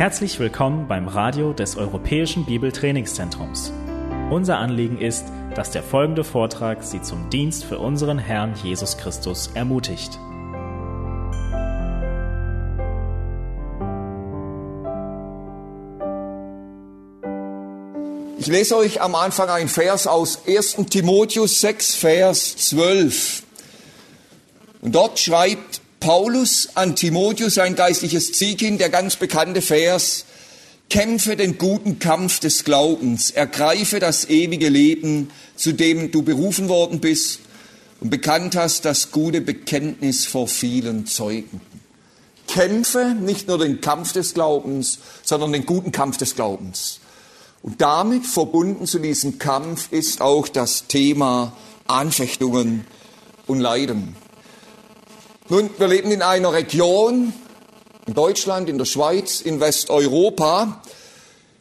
Herzlich willkommen beim Radio des Europäischen Bibeltrainingszentrums. Unser Anliegen ist, dass der folgende Vortrag Sie zum Dienst für unseren Herrn Jesus Christus ermutigt. Ich lese euch am Anfang ein Vers aus 1. Timotheus 6, Vers 12. Und dort schreibt Paulus an Timotheus, ein geistliches Ziehkind, der ganz bekannte Vers, Kämpfe den guten Kampf des Glaubens, ergreife das ewige Leben, zu dem du berufen worden bist und bekannt hast das gute Bekenntnis vor vielen Zeugen. Kämpfe nicht nur den Kampf des Glaubens, sondern den guten Kampf des Glaubens. Und damit verbunden zu diesem Kampf ist auch das Thema Anfechtungen und Leiden. Nun, wir leben in einer Region, in Deutschland, in der Schweiz, in Westeuropa,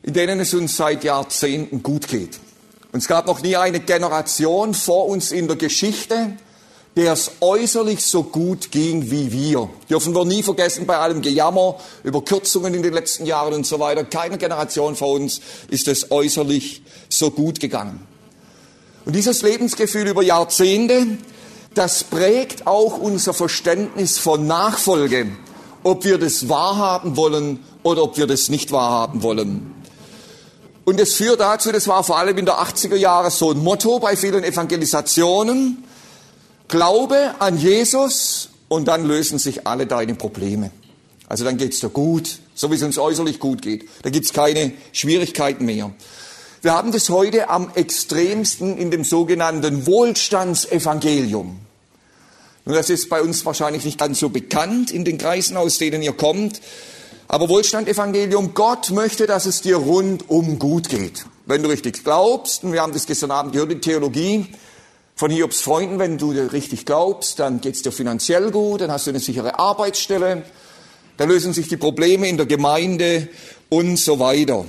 in denen es uns seit Jahrzehnten gut geht. Und es gab noch nie eine Generation vor uns in der Geschichte, der es äußerlich so gut ging wie wir. Dürfen wir nie vergessen bei allem Gejammer über Kürzungen in den letzten Jahren und so weiter. Keine Generation vor uns ist es äußerlich so gut gegangen. Und dieses Lebensgefühl über Jahrzehnte das prägt auch unser Verständnis von Nachfolge, ob wir das wahrhaben wollen oder ob wir das nicht wahrhaben wollen. Und es führt dazu, das war vor allem in der 80er Jahre so ein Motto bei vielen Evangelisationen, Glaube an Jesus und dann lösen sich alle deine Probleme. Also dann geht's dir gut, so wie es uns äußerlich gut geht. Da gibt's keine Schwierigkeiten mehr. Wir haben das heute am extremsten in dem sogenannten Wohlstandsevangelium. Und das ist bei uns wahrscheinlich nicht ganz so bekannt in den Kreisen, aus denen ihr kommt. Aber Wohlstandevangelium, Gott möchte, dass es dir rundum gut geht. Wenn du richtig glaubst, und wir haben das gestern Abend gehört, die Theologie von Hiobs Freunden, wenn du richtig glaubst, dann geht es dir finanziell gut, dann hast du eine sichere Arbeitsstelle, dann lösen sich die Probleme in der Gemeinde und so weiter.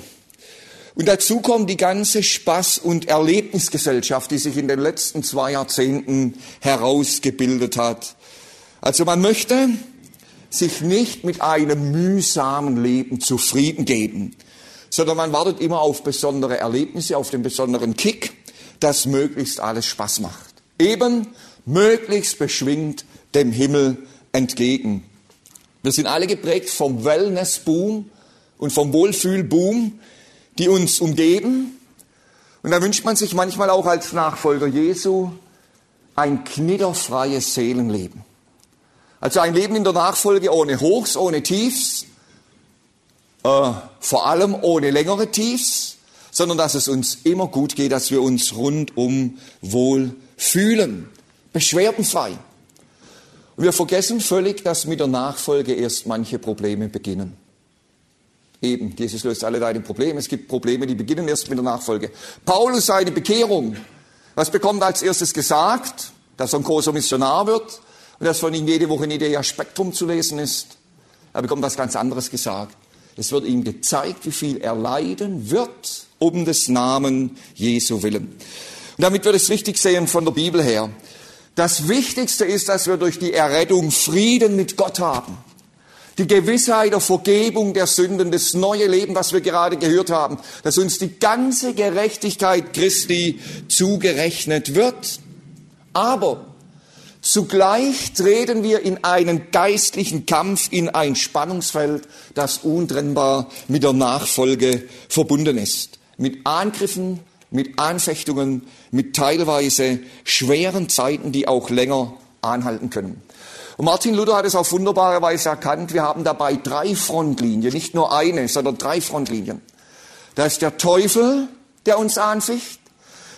Und dazu kommt die ganze Spaß- und Erlebnisgesellschaft, die sich in den letzten zwei Jahrzehnten herausgebildet hat. Also man möchte sich nicht mit einem mühsamen Leben zufrieden geben, sondern man wartet immer auf besondere Erlebnisse, auf den besonderen Kick, dass möglichst alles Spaß macht. Eben möglichst beschwingt dem Himmel entgegen. Wir sind alle geprägt vom Wellness-Boom und vom Wohlfühl-Boom die uns umgeben. Und da wünscht man sich manchmal auch als Nachfolger Jesu ein knitterfreies Seelenleben. Also ein Leben in der Nachfolge ohne Hochs, ohne Tiefs, äh, vor allem ohne längere Tiefs, sondern dass es uns immer gut geht, dass wir uns rundum wohl fühlen, beschwerdenfrei. Und wir vergessen völlig, dass mit der Nachfolge erst manche Probleme beginnen. Eben, Jesus löst alle deine Probleme. Es gibt Probleme, die beginnen erst mit der Nachfolge. Paulus seine Bekehrung. Was bekommt als erstes gesagt? Dass er ein großer Missionar wird und dass von ihm jede Woche in Idea Spektrum zu lesen ist. Er bekommt was ganz anderes gesagt. Es wird ihm gezeigt, wie viel er leiden wird um des Namen Jesu willen. Und damit wir das richtig sehen von der Bibel her. Das Wichtigste ist, dass wir durch die Errettung Frieden mit Gott haben die Gewissheit der Vergebung der Sünden, das neue Leben, was wir gerade gehört haben, dass uns die ganze Gerechtigkeit Christi zugerechnet wird. Aber zugleich treten wir in einen geistlichen Kampf, in ein Spannungsfeld, das untrennbar mit der Nachfolge verbunden ist. Mit Angriffen, mit Anfechtungen, mit teilweise schweren Zeiten, die auch länger anhalten können. Und Martin Luther hat es auf wunderbare Weise erkannt. Wir haben dabei drei Frontlinien, nicht nur eine, sondern drei Frontlinien. Da ist der Teufel, der uns anficht.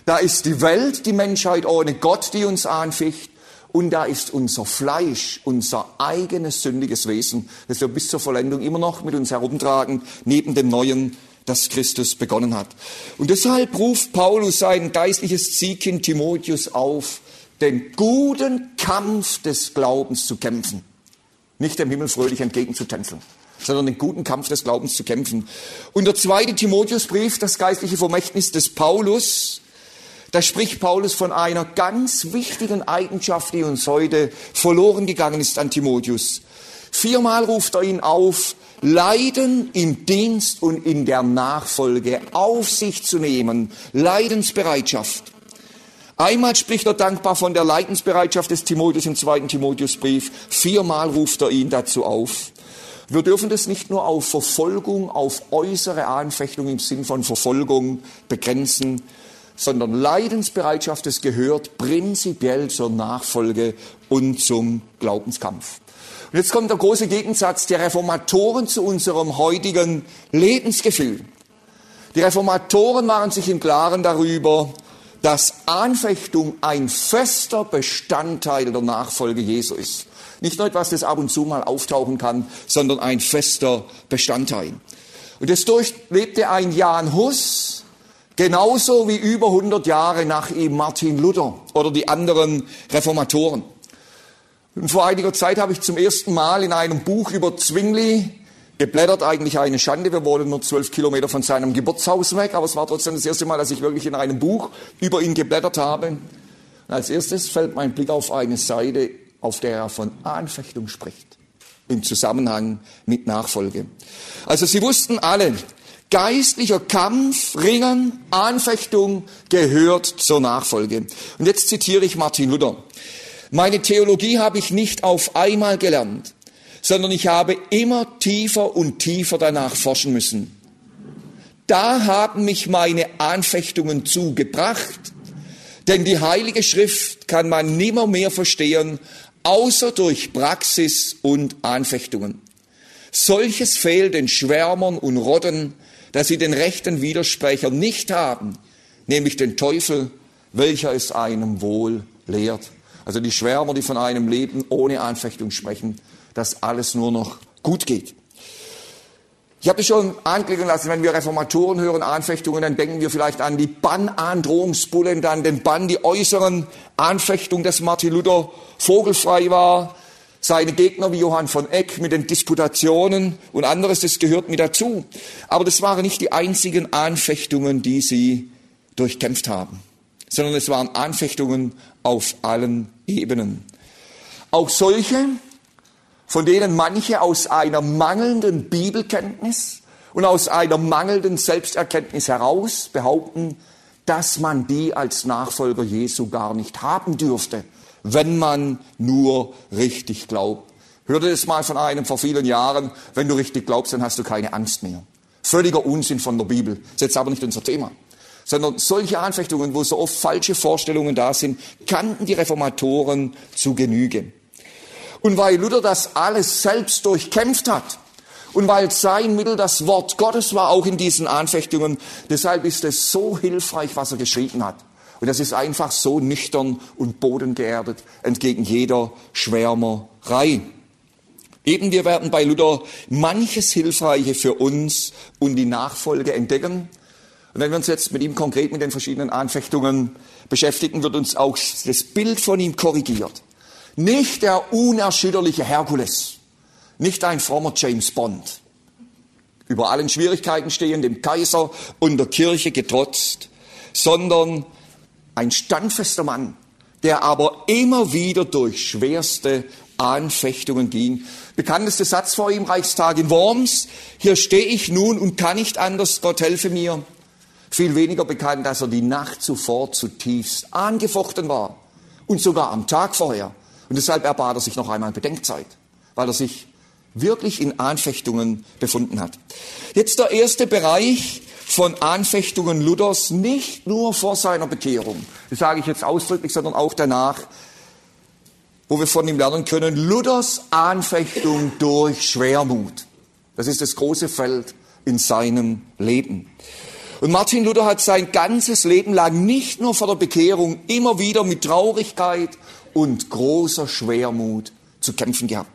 Da ist die Welt, die Menschheit ohne Gott, die uns anficht. Und da ist unser Fleisch, unser eigenes sündiges Wesen, das wir bis zur Vollendung immer noch mit uns herumtragen, neben dem Neuen, das Christus begonnen hat. Und deshalb ruft Paulus sein geistliches Ziehkind Timotheus auf, den guten Kampf des Glaubens zu kämpfen. Nicht dem Himmel fröhlich entgegenzutänzeln, sondern den guten Kampf des Glaubens zu kämpfen. Und der zweite Timotheusbrief, das geistliche Vermächtnis des Paulus, da spricht Paulus von einer ganz wichtigen Eigenschaft, die uns heute verloren gegangen ist an Timotheus. Viermal ruft er ihn auf, Leiden im Dienst und in der Nachfolge auf sich zu nehmen. Leidensbereitschaft. Einmal spricht er dankbar von der Leidensbereitschaft des Timotheus im zweiten Timotheusbrief. Viermal ruft er ihn dazu auf. Wir dürfen das nicht nur auf Verfolgung, auf äußere Anfechtung im Sinn von Verfolgung begrenzen, sondern Leidensbereitschaft, das gehört prinzipiell zur Nachfolge und zum Glaubenskampf. Und jetzt kommt der große Gegensatz der Reformatoren zu unserem heutigen Lebensgefühl. Die Reformatoren waren sich im Klaren darüber, dass Anfechtung ein fester Bestandteil der Nachfolge Jesu ist. Nicht nur etwas, das ab und zu mal auftauchen kann, sondern ein fester Bestandteil. Und das durchlebte ein Jan Hus, genauso wie über 100 Jahre nach ihm Martin Luther oder die anderen Reformatoren. Und vor einiger Zeit habe ich zum ersten Mal in einem Buch über Zwingli geblättert, eigentlich eine Schande. Wir wohnen nur zwölf Kilometer von seinem Geburtshaus weg, aber es war trotzdem das erste Mal, dass ich wirklich in einem Buch über ihn geblättert habe. Und als erstes fällt mein Blick auf eine Seite, auf der er von Anfechtung spricht, im Zusammenhang mit Nachfolge. Also sie wussten alle, geistlicher Kampf, Ringen, Anfechtung gehört zur Nachfolge. Und jetzt zitiere ich Martin Luther. Meine Theologie habe ich nicht auf einmal gelernt sondern ich habe immer tiefer und tiefer danach forschen müssen. Da haben mich meine Anfechtungen zugebracht, denn die Heilige Schrift kann man nimmer mehr verstehen, außer durch Praxis und Anfechtungen. Solches fehlt den Schwärmern und Rodden, dass sie den rechten Widersprecher nicht haben, nämlich den Teufel, welcher es einem wohl lehrt. Also die Schwärmer, die von einem Leben ohne Anfechtung sprechen, dass alles nur noch gut geht. Ich habe es schon anklingen lassen, wenn wir Reformatoren hören, Anfechtungen, dann denken wir vielleicht an die Bannandrohungsbullen, dann den Bann, die äußeren Anfechtungen, dass Martin Luther vogelfrei war, seine Gegner wie Johann von Eck mit den Disputationen und anderes, das gehört mit dazu. Aber das waren nicht die einzigen Anfechtungen, die sie durchkämpft haben, sondern es waren Anfechtungen auf allen Ebenen. Auch solche, von denen manche aus einer mangelnden Bibelkenntnis und aus einer mangelnden Selbsterkenntnis heraus behaupten, dass man die als Nachfolger Jesu gar nicht haben dürfte, wenn man nur richtig glaubt. Hörte es mal von einem vor vielen Jahren, wenn du richtig glaubst, dann hast du keine Angst mehr. Völliger Unsinn von der Bibel. Das ist jetzt aber nicht unser Thema. Sondern solche Anfechtungen, wo so oft falsche Vorstellungen da sind, kannten die Reformatoren zu Genüge. Und weil Luther das alles selbst durchkämpft hat und weil sein Mittel das Wort Gottes war, auch in diesen Anfechtungen, deshalb ist es so hilfreich, was er geschrieben hat. Und das ist einfach so nüchtern und bodengeerdet entgegen jeder Schwärmerei. Eben wir werden bei Luther manches Hilfreiche für uns und die Nachfolge entdecken. Und wenn wir uns jetzt mit ihm konkret mit den verschiedenen Anfechtungen beschäftigen, wird uns auch das Bild von ihm korrigiert. Nicht der unerschütterliche Herkules, nicht ein frommer James Bond, über allen Schwierigkeiten stehen, dem Kaiser und der Kirche getrotzt, sondern ein standfester Mann, der aber immer wieder durch schwerste Anfechtungen ging. Bekanntester Satz vor ihm, Reichstag in Worms, hier stehe ich nun und kann nicht anders, Gott helfe mir. Viel weniger bekannt, dass er die Nacht zuvor zutiefst angefochten war und sogar am Tag vorher. Und deshalb erbat er sich noch einmal Bedenkzeit, weil er sich wirklich in Anfechtungen befunden hat. Jetzt der erste Bereich von Anfechtungen Luthers, nicht nur vor seiner Bekehrung, das sage ich jetzt ausdrücklich, sondern auch danach, wo wir von ihm lernen können, Luthers Anfechtung durch Schwermut. Das ist das große Feld in seinem Leben. Und Martin Luther hat sein ganzes Leben lang nicht nur vor der Bekehrung immer wieder mit Traurigkeit und großer Schwermut zu kämpfen gehabt.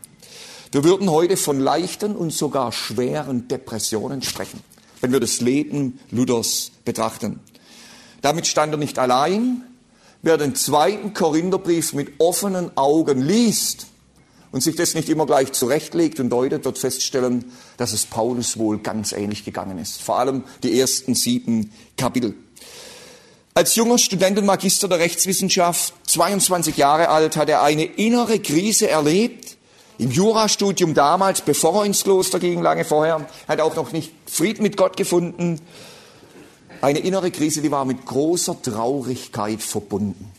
Wir würden heute von leichten und sogar schweren Depressionen sprechen, wenn wir das Leben Luthers betrachten. Damit stand er nicht allein. Wer den zweiten Korintherbrief mit offenen Augen liest und sich das nicht immer gleich zurechtlegt und deutet, wird feststellen, dass es Paulus wohl ganz ähnlich gegangen ist. Vor allem die ersten sieben Kapitel. Als junger Student und Magister der Rechtswissenschaft, 22 Jahre alt, hat er eine innere Krise erlebt, im Jurastudium damals, bevor er ins Kloster ging, lange vorher, hat auch noch nicht Frieden mit Gott gefunden. Eine innere Krise, die war mit großer Traurigkeit verbunden.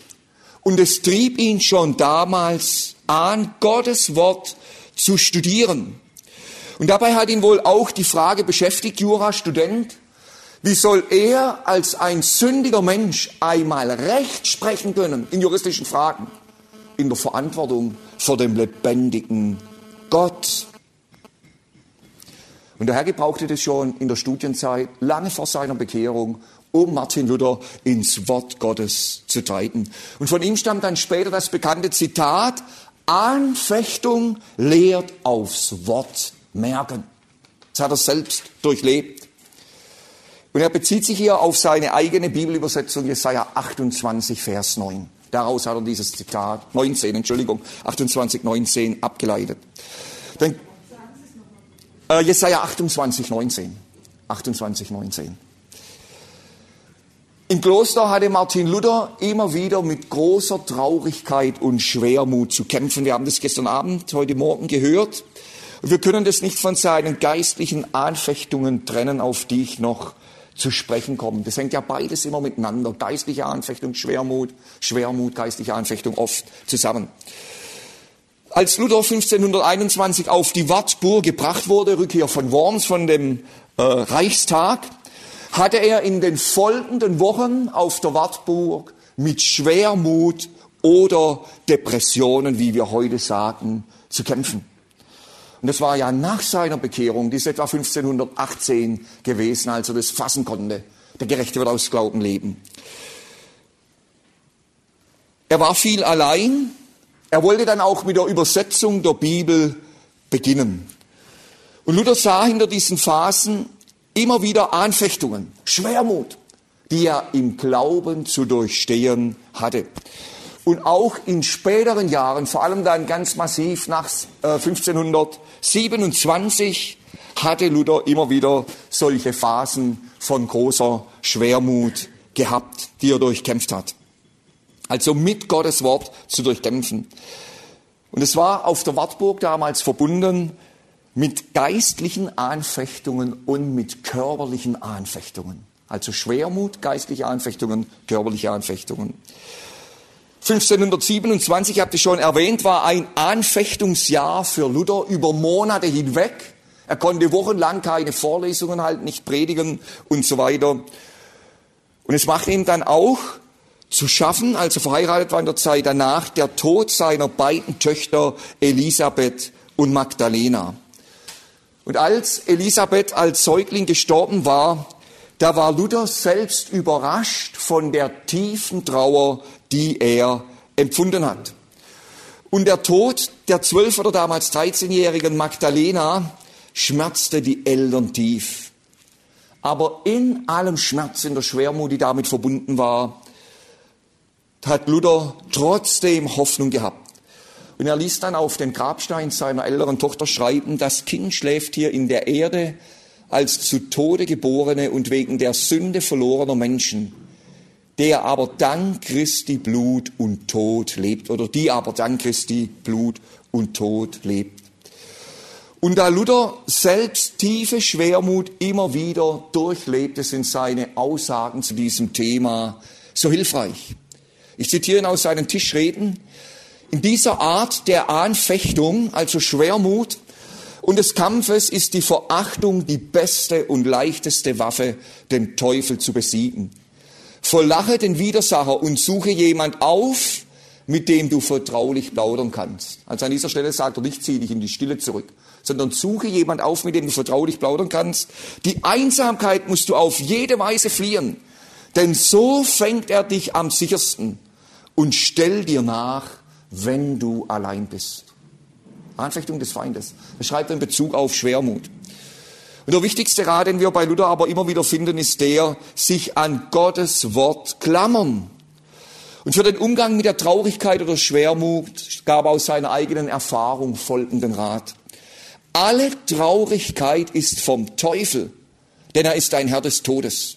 Und es trieb ihn schon damals an, Gottes Wort zu studieren. Und dabei hat ihn wohl auch die Frage beschäftigt, Jurastudent, wie soll er als ein sündiger Mensch einmal Recht sprechen können in juristischen Fragen? In der Verantwortung vor dem lebendigen Gott. Und der Herr gebrauchte das schon in der Studienzeit, lange vor seiner Bekehrung, um Martin Luther ins Wort Gottes zu treten. Und von ihm stammt dann später das bekannte Zitat, Anfechtung lehrt aufs Wort merken. Das hat er selbst durchlebt. Und er bezieht sich hier auf seine eigene Bibelübersetzung, Jesaja 28, Vers 9. Daraus hat er dieses Zitat, 19, Entschuldigung, 28, 19 abgeleitet. Dann, äh, Jesaja 28, 19. 28, 19. Im Kloster hatte Martin Luther immer wieder mit großer Traurigkeit und Schwermut zu kämpfen. Wir haben das gestern Abend, heute Morgen gehört. Wir können das nicht von seinen geistlichen Anfechtungen trennen, auf die ich noch zu sprechen komme. Das hängt ja beides immer miteinander. Geistliche Anfechtung, Schwermut, Schwermut, geistliche Anfechtung oft zusammen. Als Luther 1521 auf die Wartburg gebracht wurde, Rückkehr von Worms, von dem äh, Reichstag, hatte er in den folgenden Wochen auf der Wartburg mit Schwermut oder Depressionen, wie wir heute sagen, zu kämpfen. Und das war ja nach seiner Bekehrung, die ist etwa 1518 gewesen, als er das fassen konnte. Der Gerechte wird aus Glauben leben. Er war viel allein. Er wollte dann auch mit der Übersetzung der Bibel beginnen. Und Luther sah hinter diesen Phasen immer wieder Anfechtungen, Schwermut, die er im Glauben zu durchstehen hatte. Und auch in späteren Jahren, vor allem dann ganz massiv nach 1527, äh, hatte Luther immer wieder solche Phasen von großer Schwermut gehabt, die er durchkämpft hat. Also mit Gottes Wort zu durchkämpfen. Und es war auf der Wartburg damals verbunden mit geistlichen Anfechtungen und mit körperlichen Anfechtungen. Also Schwermut, geistliche Anfechtungen, körperliche Anfechtungen. 1527, habt ihr schon erwähnt, war ein Anfechtungsjahr für Luther über Monate hinweg. Er konnte wochenlang keine Vorlesungen halten, nicht predigen und so weiter. Und es machte ihm dann auch zu schaffen, als er verheiratet war in der Zeit danach, der Tod seiner beiden Töchter Elisabeth und Magdalena. Und als Elisabeth als Säugling gestorben war, da war Luther selbst überrascht von der tiefen Trauer, die er empfunden hat. Und der Tod der zwölf oder damals 13-jährigen Magdalena schmerzte die Eltern tief. Aber in allem Schmerz, in der Schwermut, die damit verbunden war, hat Luther trotzdem Hoffnung gehabt. Und er ließ dann auf den Grabstein seiner älteren Tochter schreiben, das Kind schläft hier in der Erde als zu Tode geborene und wegen der Sünde verlorener Menschen der aber dank Christi Blut und Tod lebt, oder die aber dank Christi Blut und Tod lebt. Und da Luther selbst tiefe Schwermut immer wieder durchlebte, sind seine Aussagen zu diesem Thema so hilfreich. Ich zitiere ihn aus seinen Tischreden. In dieser Art der Anfechtung, also Schwermut und des Kampfes, ist die Verachtung die beste und leichteste Waffe, den Teufel zu besiegen. Verlache den Widersacher und suche jemand auf, mit dem du vertraulich plaudern kannst. Also an dieser Stelle sagt er nicht, zieh dich in die Stille zurück, sondern suche jemand auf, mit dem du vertraulich plaudern kannst. Die Einsamkeit musst du auf jede Weise fliehen, denn so fängt er dich am sichersten und stell dir nach, wenn du allein bist. Anfechtung des Feindes. Er schreibt in Bezug auf Schwermut. Und der wichtigste Rat, den wir bei Luther aber immer wieder finden, ist der, sich an Gottes Wort klammern. Und für den Umgang mit der Traurigkeit oder Schwermut gab aus seiner eigenen Erfahrung folgenden Rat. Alle Traurigkeit ist vom Teufel, denn er ist ein Herr des Todes.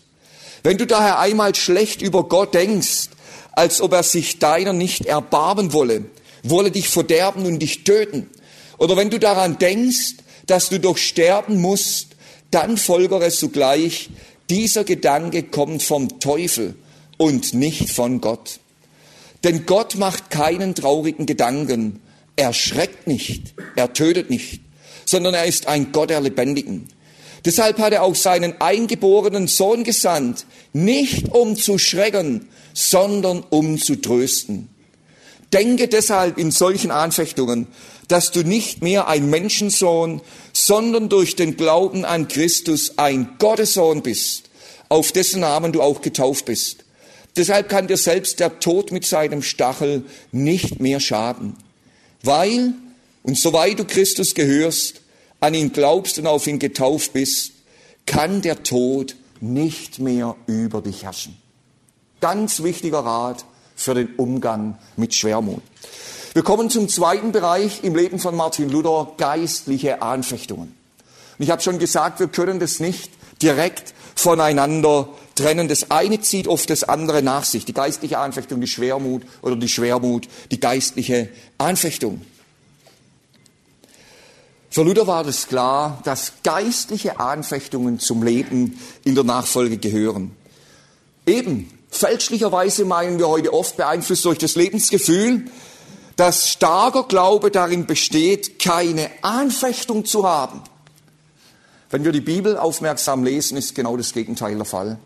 Wenn du daher einmal schlecht über Gott denkst, als ob er sich deiner nicht erbarmen wolle, wolle dich verderben und dich töten, Oder wenn du daran denkst, dass du doch sterben musst, dann folgere sogleich, dieser Gedanke kommt vom Teufel und nicht von Gott. Denn Gott macht keinen traurigen Gedanken. Er schreckt nicht, er tötet nicht, sondern er ist ein Gott der Lebendigen. Deshalb hat er auch seinen eingeborenen Sohn gesandt, nicht um zu schrecken, sondern um zu trösten. Denke deshalb in solchen Anfechtungen, dass du nicht mehr ein Menschensohn, sondern durch den Glauben an Christus ein Gottessohn bist, auf dessen Namen du auch getauft bist. Deshalb kann dir selbst der Tod mit seinem Stachel nicht mehr schaden, weil, und soweit du Christus gehörst, an ihn glaubst und auf ihn getauft bist, kann der Tod nicht mehr über dich herrschen. Ganz wichtiger Rat für den Umgang mit Schwermut. Wir kommen zum zweiten Bereich im Leben von Martin Luther, geistliche Anfechtungen. Und ich habe schon gesagt, wir können das nicht direkt voneinander trennen. Das eine zieht oft das andere nach sich. Die geistliche Anfechtung, die Schwermut oder die Schwermut, die geistliche Anfechtung. Für Luther war es klar, dass geistliche Anfechtungen zum Leben in der Nachfolge gehören. Eben, fälschlicherweise meinen wir heute oft beeinflusst durch das Lebensgefühl, dass starker Glaube darin besteht, keine Anfechtung zu haben. Wenn wir die Bibel aufmerksam lesen, ist genau das Gegenteil der Fall.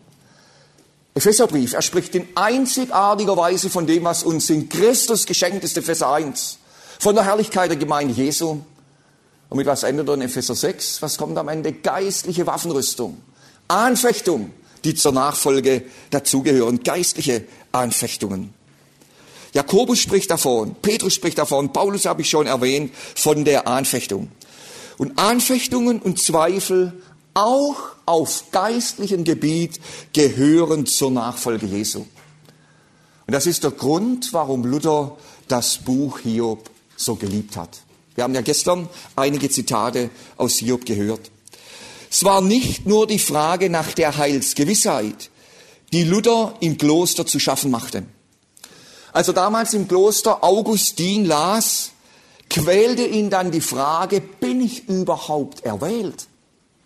Epheserbrief, er spricht in einzigartiger Weise von dem, was uns in Christus geschenkt ist, Epheser 1, von der Herrlichkeit der Gemeinde Jesu, und mit was endet er in Epheser 6? Was kommt am Ende? Geistliche Waffenrüstung. Anfechtung, die zur Nachfolge dazugehören. Geistliche Anfechtungen. Jakobus spricht davon, Petrus spricht davon, Paulus habe ich schon erwähnt, von der Anfechtung. Und Anfechtungen und Zweifel auch auf geistlichem Gebiet gehören zur Nachfolge Jesu. Und das ist der Grund, warum Luther das Buch Hiob so geliebt hat. Wir haben ja gestern einige Zitate aus Hiob gehört. Es war nicht nur die Frage nach der Heilsgewissheit, die Luther im Kloster zu schaffen machte. Als er damals im Kloster Augustin las, quälte ihn dann die Frage, bin ich überhaupt erwählt?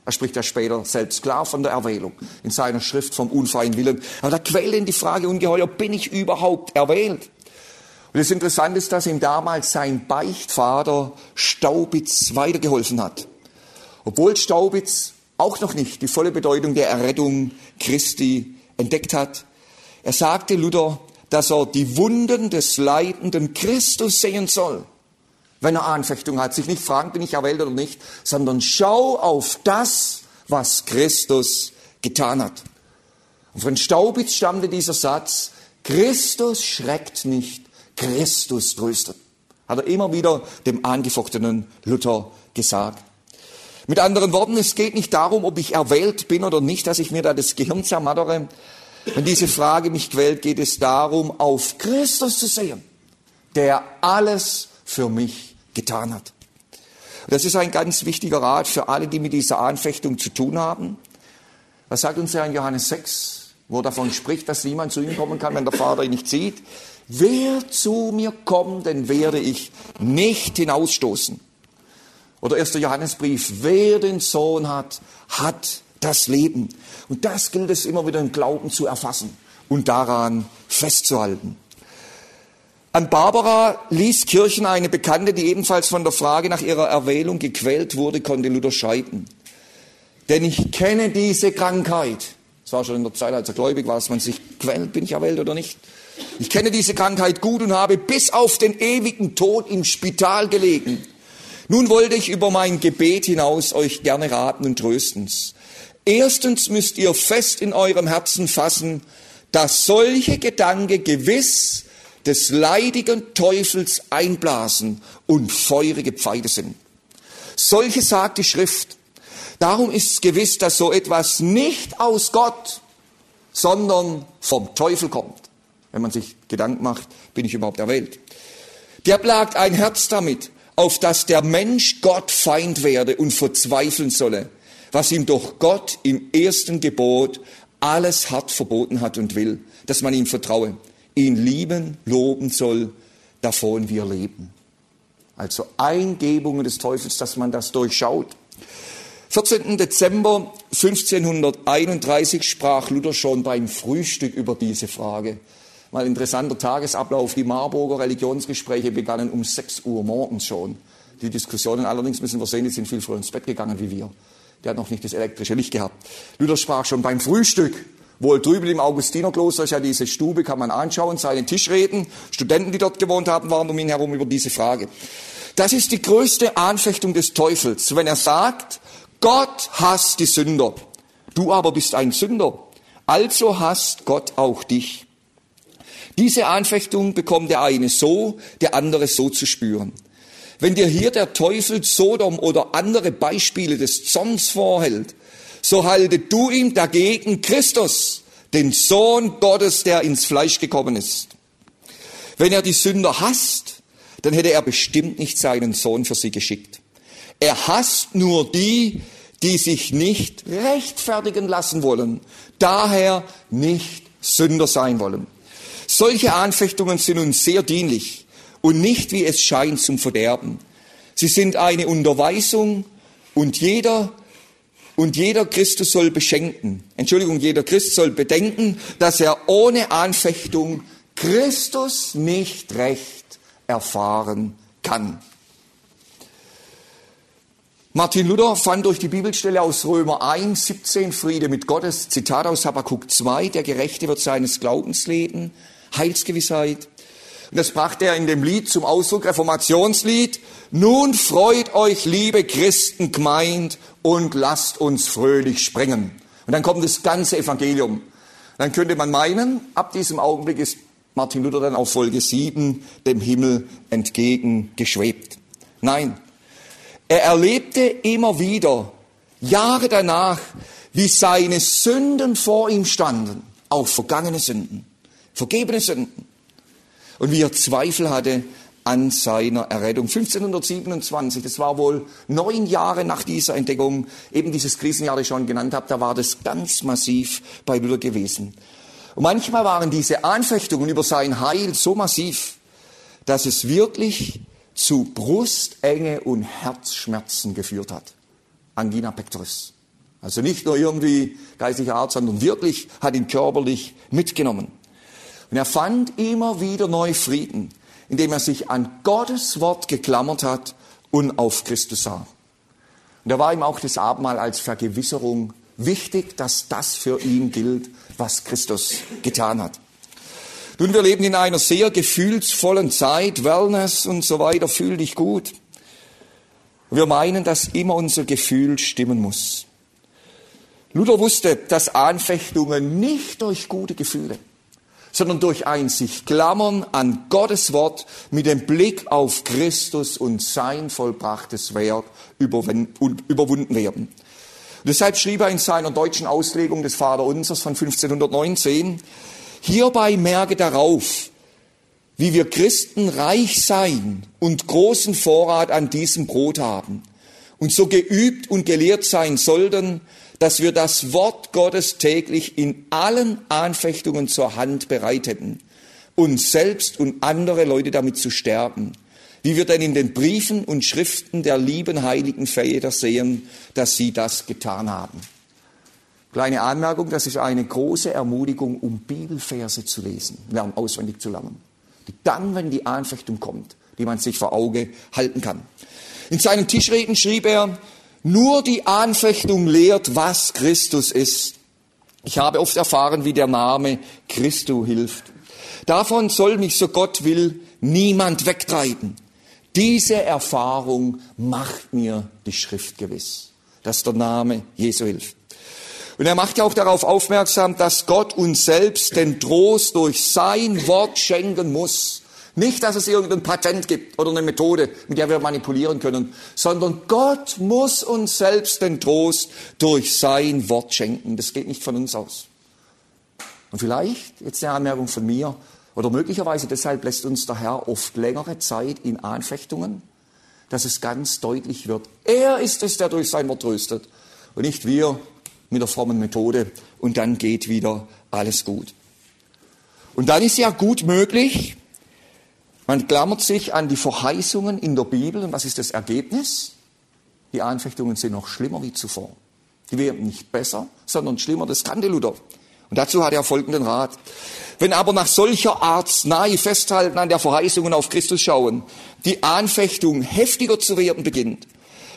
Er spricht ja später selbst klar von der Erwählung in seiner Schrift vom unfreien Willen. Aber da quälte ihn die Frage ungeheuer, bin ich überhaupt erwählt? Und das Interessante ist, dass ihm damals sein Beichtvater Staubitz weitergeholfen hat. Obwohl Staubitz auch noch nicht die volle Bedeutung der Errettung Christi entdeckt hat. Er sagte Luther, dass er die Wunden des leidenden Christus sehen soll, wenn er Anfechtung hat. Sich nicht fragen, bin ich erwählt oder nicht, sondern schau auf das, was Christus getan hat. Und von Staubitz stammte dieser Satz, Christus schreckt nicht, Christus tröstet. Hat er immer wieder dem angefochtenen Luther gesagt. Mit anderen Worten, es geht nicht darum, ob ich erwählt bin oder nicht, dass ich mir da das Gehirn zermattere. Wenn diese Frage mich quält, geht es darum, auf Christus zu sehen, der alles für mich getan hat. Das ist ein ganz wichtiger Rat für alle, die mit dieser Anfechtung zu tun haben. Was sagt uns ja in Johannes 6, wo davon spricht, dass niemand zu ihm kommen kann, wenn der Vater ihn nicht sieht? Wer zu mir kommt, den werde ich nicht hinausstoßen. Oder 1. Johannesbrief, wer den Sohn hat, hat das Leben. Und das gilt es immer wieder im Glauben zu erfassen und daran festzuhalten. An Barbara Lieskirchen, eine Bekannte, die ebenfalls von der Frage nach ihrer Erwählung gequält wurde, konnte Luther schreiben. Denn ich kenne diese Krankheit. Es war schon in der Zeit, als er gläubig war, dass man sich quält, bin ich erwählt oder nicht. Ich kenne diese Krankheit gut und habe bis auf den ewigen Tod im Spital gelegen. Nun wollte ich über mein Gebet hinaus euch gerne raten und trösten. Erstens müsst ihr fest in eurem Herzen fassen, dass solche Gedanke gewiss des leidigen Teufels einblasen und feurige Pfeile sind. Solche sagt die Schrift. Darum ist es gewiss, dass so etwas nicht aus Gott, sondern vom Teufel kommt wenn man sich Gedanken macht, bin ich überhaupt erwählt. Der plagt ein Herz damit, auf dass der Mensch Gott Feind werde und verzweifeln solle, was ihm doch Gott im ersten Gebot alles hart verboten hat und will, dass man ihm vertraue, ihn lieben, loben soll, davon wir leben. Also Eingebungen des Teufels, dass man das durchschaut. 14. Dezember 1531 sprach Luther schon beim Frühstück über diese Frage. Mal interessanter Tagesablauf. Die Marburger Religionsgespräche begannen um 6 Uhr morgens schon. Die Diskussionen allerdings müssen wir sehen, die sind viel früher ins Bett gegangen wie wir. Der hat noch nicht das elektrische Licht gehabt. Luther sprach schon beim Frühstück. Wohl drüben im Augustinerkloster ist ja diese Stube, kann man anschauen, seinen Tisch reden. Studenten, die dort gewohnt haben, waren um ihn herum über diese Frage. Das ist die größte Anfechtung des Teufels, wenn er sagt, Gott hasst die Sünder. Du aber bist ein Sünder. Also hasst Gott auch dich. Diese Anfechtung bekommt der eine so, der andere so zu spüren. Wenn dir hier der Teufel Sodom oder andere Beispiele des Zorns vorhält, so halte du ihm dagegen Christus, den Sohn Gottes, der ins Fleisch gekommen ist. Wenn er die Sünder hasst, dann hätte er bestimmt nicht seinen Sohn für sie geschickt. Er hasst nur die, die sich nicht rechtfertigen lassen wollen, daher nicht Sünder sein wollen. Solche Anfechtungen sind uns sehr dienlich und nicht, wie es scheint, zum Verderben. Sie sind eine Unterweisung und jeder und jeder Christus soll beschenken. Entschuldigung, jeder Christ soll bedenken, dass er ohne Anfechtung Christus nicht recht erfahren kann. Martin Luther fand durch die Bibelstelle aus Römer 1, 17 Friede mit Gottes, Zitat aus Habakkuk 2, der Gerechte wird seines Glaubens leben, Heilsgewissheit. Und das brachte er in dem Lied zum Ausdruck, Reformationslied. Nun freut euch, liebe Christen gemeint, und lasst uns fröhlich springen. Und dann kommt das ganze Evangelium. Dann könnte man meinen, ab diesem Augenblick ist Martin Luther dann auf Folge 7 dem Himmel entgegengeschwebt. Nein, er erlebte immer wieder, Jahre danach, wie seine Sünden vor ihm standen, auch vergangene Sünden, vergebene Sünden, und wie er Zweifel hatte an seiner Errettung. 1527, das war wohl neun Jahre nach dieser Entdeckung, eben dieses Krisenjahr, das ich schon genannt habe, da war das ganz massiv bei Luther gewesen. Und manchmal waren diese Anfechtungen über sein Heil so massiv, dass es wirklich zu Brustenge und Herzschmerzen geführt hat. Angina pectoris. Also nicht nur irgendwie geistlicher Art, sondern wirklich hat ihn körperlich mitgenommen. Und er fand immer wieder neu Frieden, indem er sich an Gottes Wort geklammert hat und auf Christus sah. Und da war ihm auch das Abendmahl als Vergewisserung wichtig, dass das für ihn gilt, was Christus getan hat. Nun, wir leben in einer sehr gefühlsvollen Zeit, Wellness und so weiter, fühl dich gut. Wir meinen, dass immer unser Gefühl stimmen muss. Luther wusste, dass Anfechtungen nicht durch gute Gefühle, sondern durch ein sich klammern an Gottes Wort mit dem Blick auf Christus und sein vollbrachtes Werk überwunden werden. deshalb schrieb er in seiner deutschen Auslegung des Vaterunsers von 1519, Hierbei merke darauf, wie wir Christen reich sein und großen Vorrat an diesem Brot haben und so geübt und gelehrt sein sollten, dass wir das Wort Gottes täglich in allen Anfechtungen zur Hand bereiteten, uns selbst und andere Leute damit zu sterben, wie wir denn in den Briefen und Schriften der lieben heiligen Väter sehen, dass sie das getan haben. Kleine Anmerkung, das ist eine große Ermutigung, um Bibelverse zu lesen, lernen, auswendig zu lernen. Die dann, wenn die Anfechtung kommt, die man sich vor Auge halten kann. In seinen Tischreden schrieb er, nur die Anfechtung lehrt, was Christus ist. Ich habe oft erfahren, wie der Name Christu hilft. Davon soll mich, so Gott will, niemand wegtreiben. Diese Erfahrung macht mir die Schrift gewiss, dass der Name Jesu hilft. Und er macht ja auch darauf aufmerksam, dass Gott uns selbst den Trost durch sein Wort schenken muss. Nicht, dass es irgendein Patent gibt oder eine Methode, mit der wir manipulieren können, sondern Gott muss uns selbst den Trost durch sein Wort schenken. Das geht nicht von uns aus. Und vielleicht, jetzt eine Anmerkung von mir, oder möglicherweise deshalb lässt uns der Herr oft längere Zeit in Anfechtungen, dass es ganz deutlich wird, er ist es, der durch sein Wort tröstet und nicht wir, mit der frommen Methode und dann geht wieder alles gut. Und dann ist ja gut möglich, Man klammert sich an die Verheißungen in der Bibel und was ist das Ergebnis? Die Anfechtungen sind noch schlimmer wie zuvor. Die werden nicht besser, sondern schlimmer. Das kannte Luther. Und dazu hat er folgenden Rat. Wenn aber nach solcher Arznei festhalten an der Verheißungen auf Christus schauen, die Anfechtung heftiger zu werden beginnt,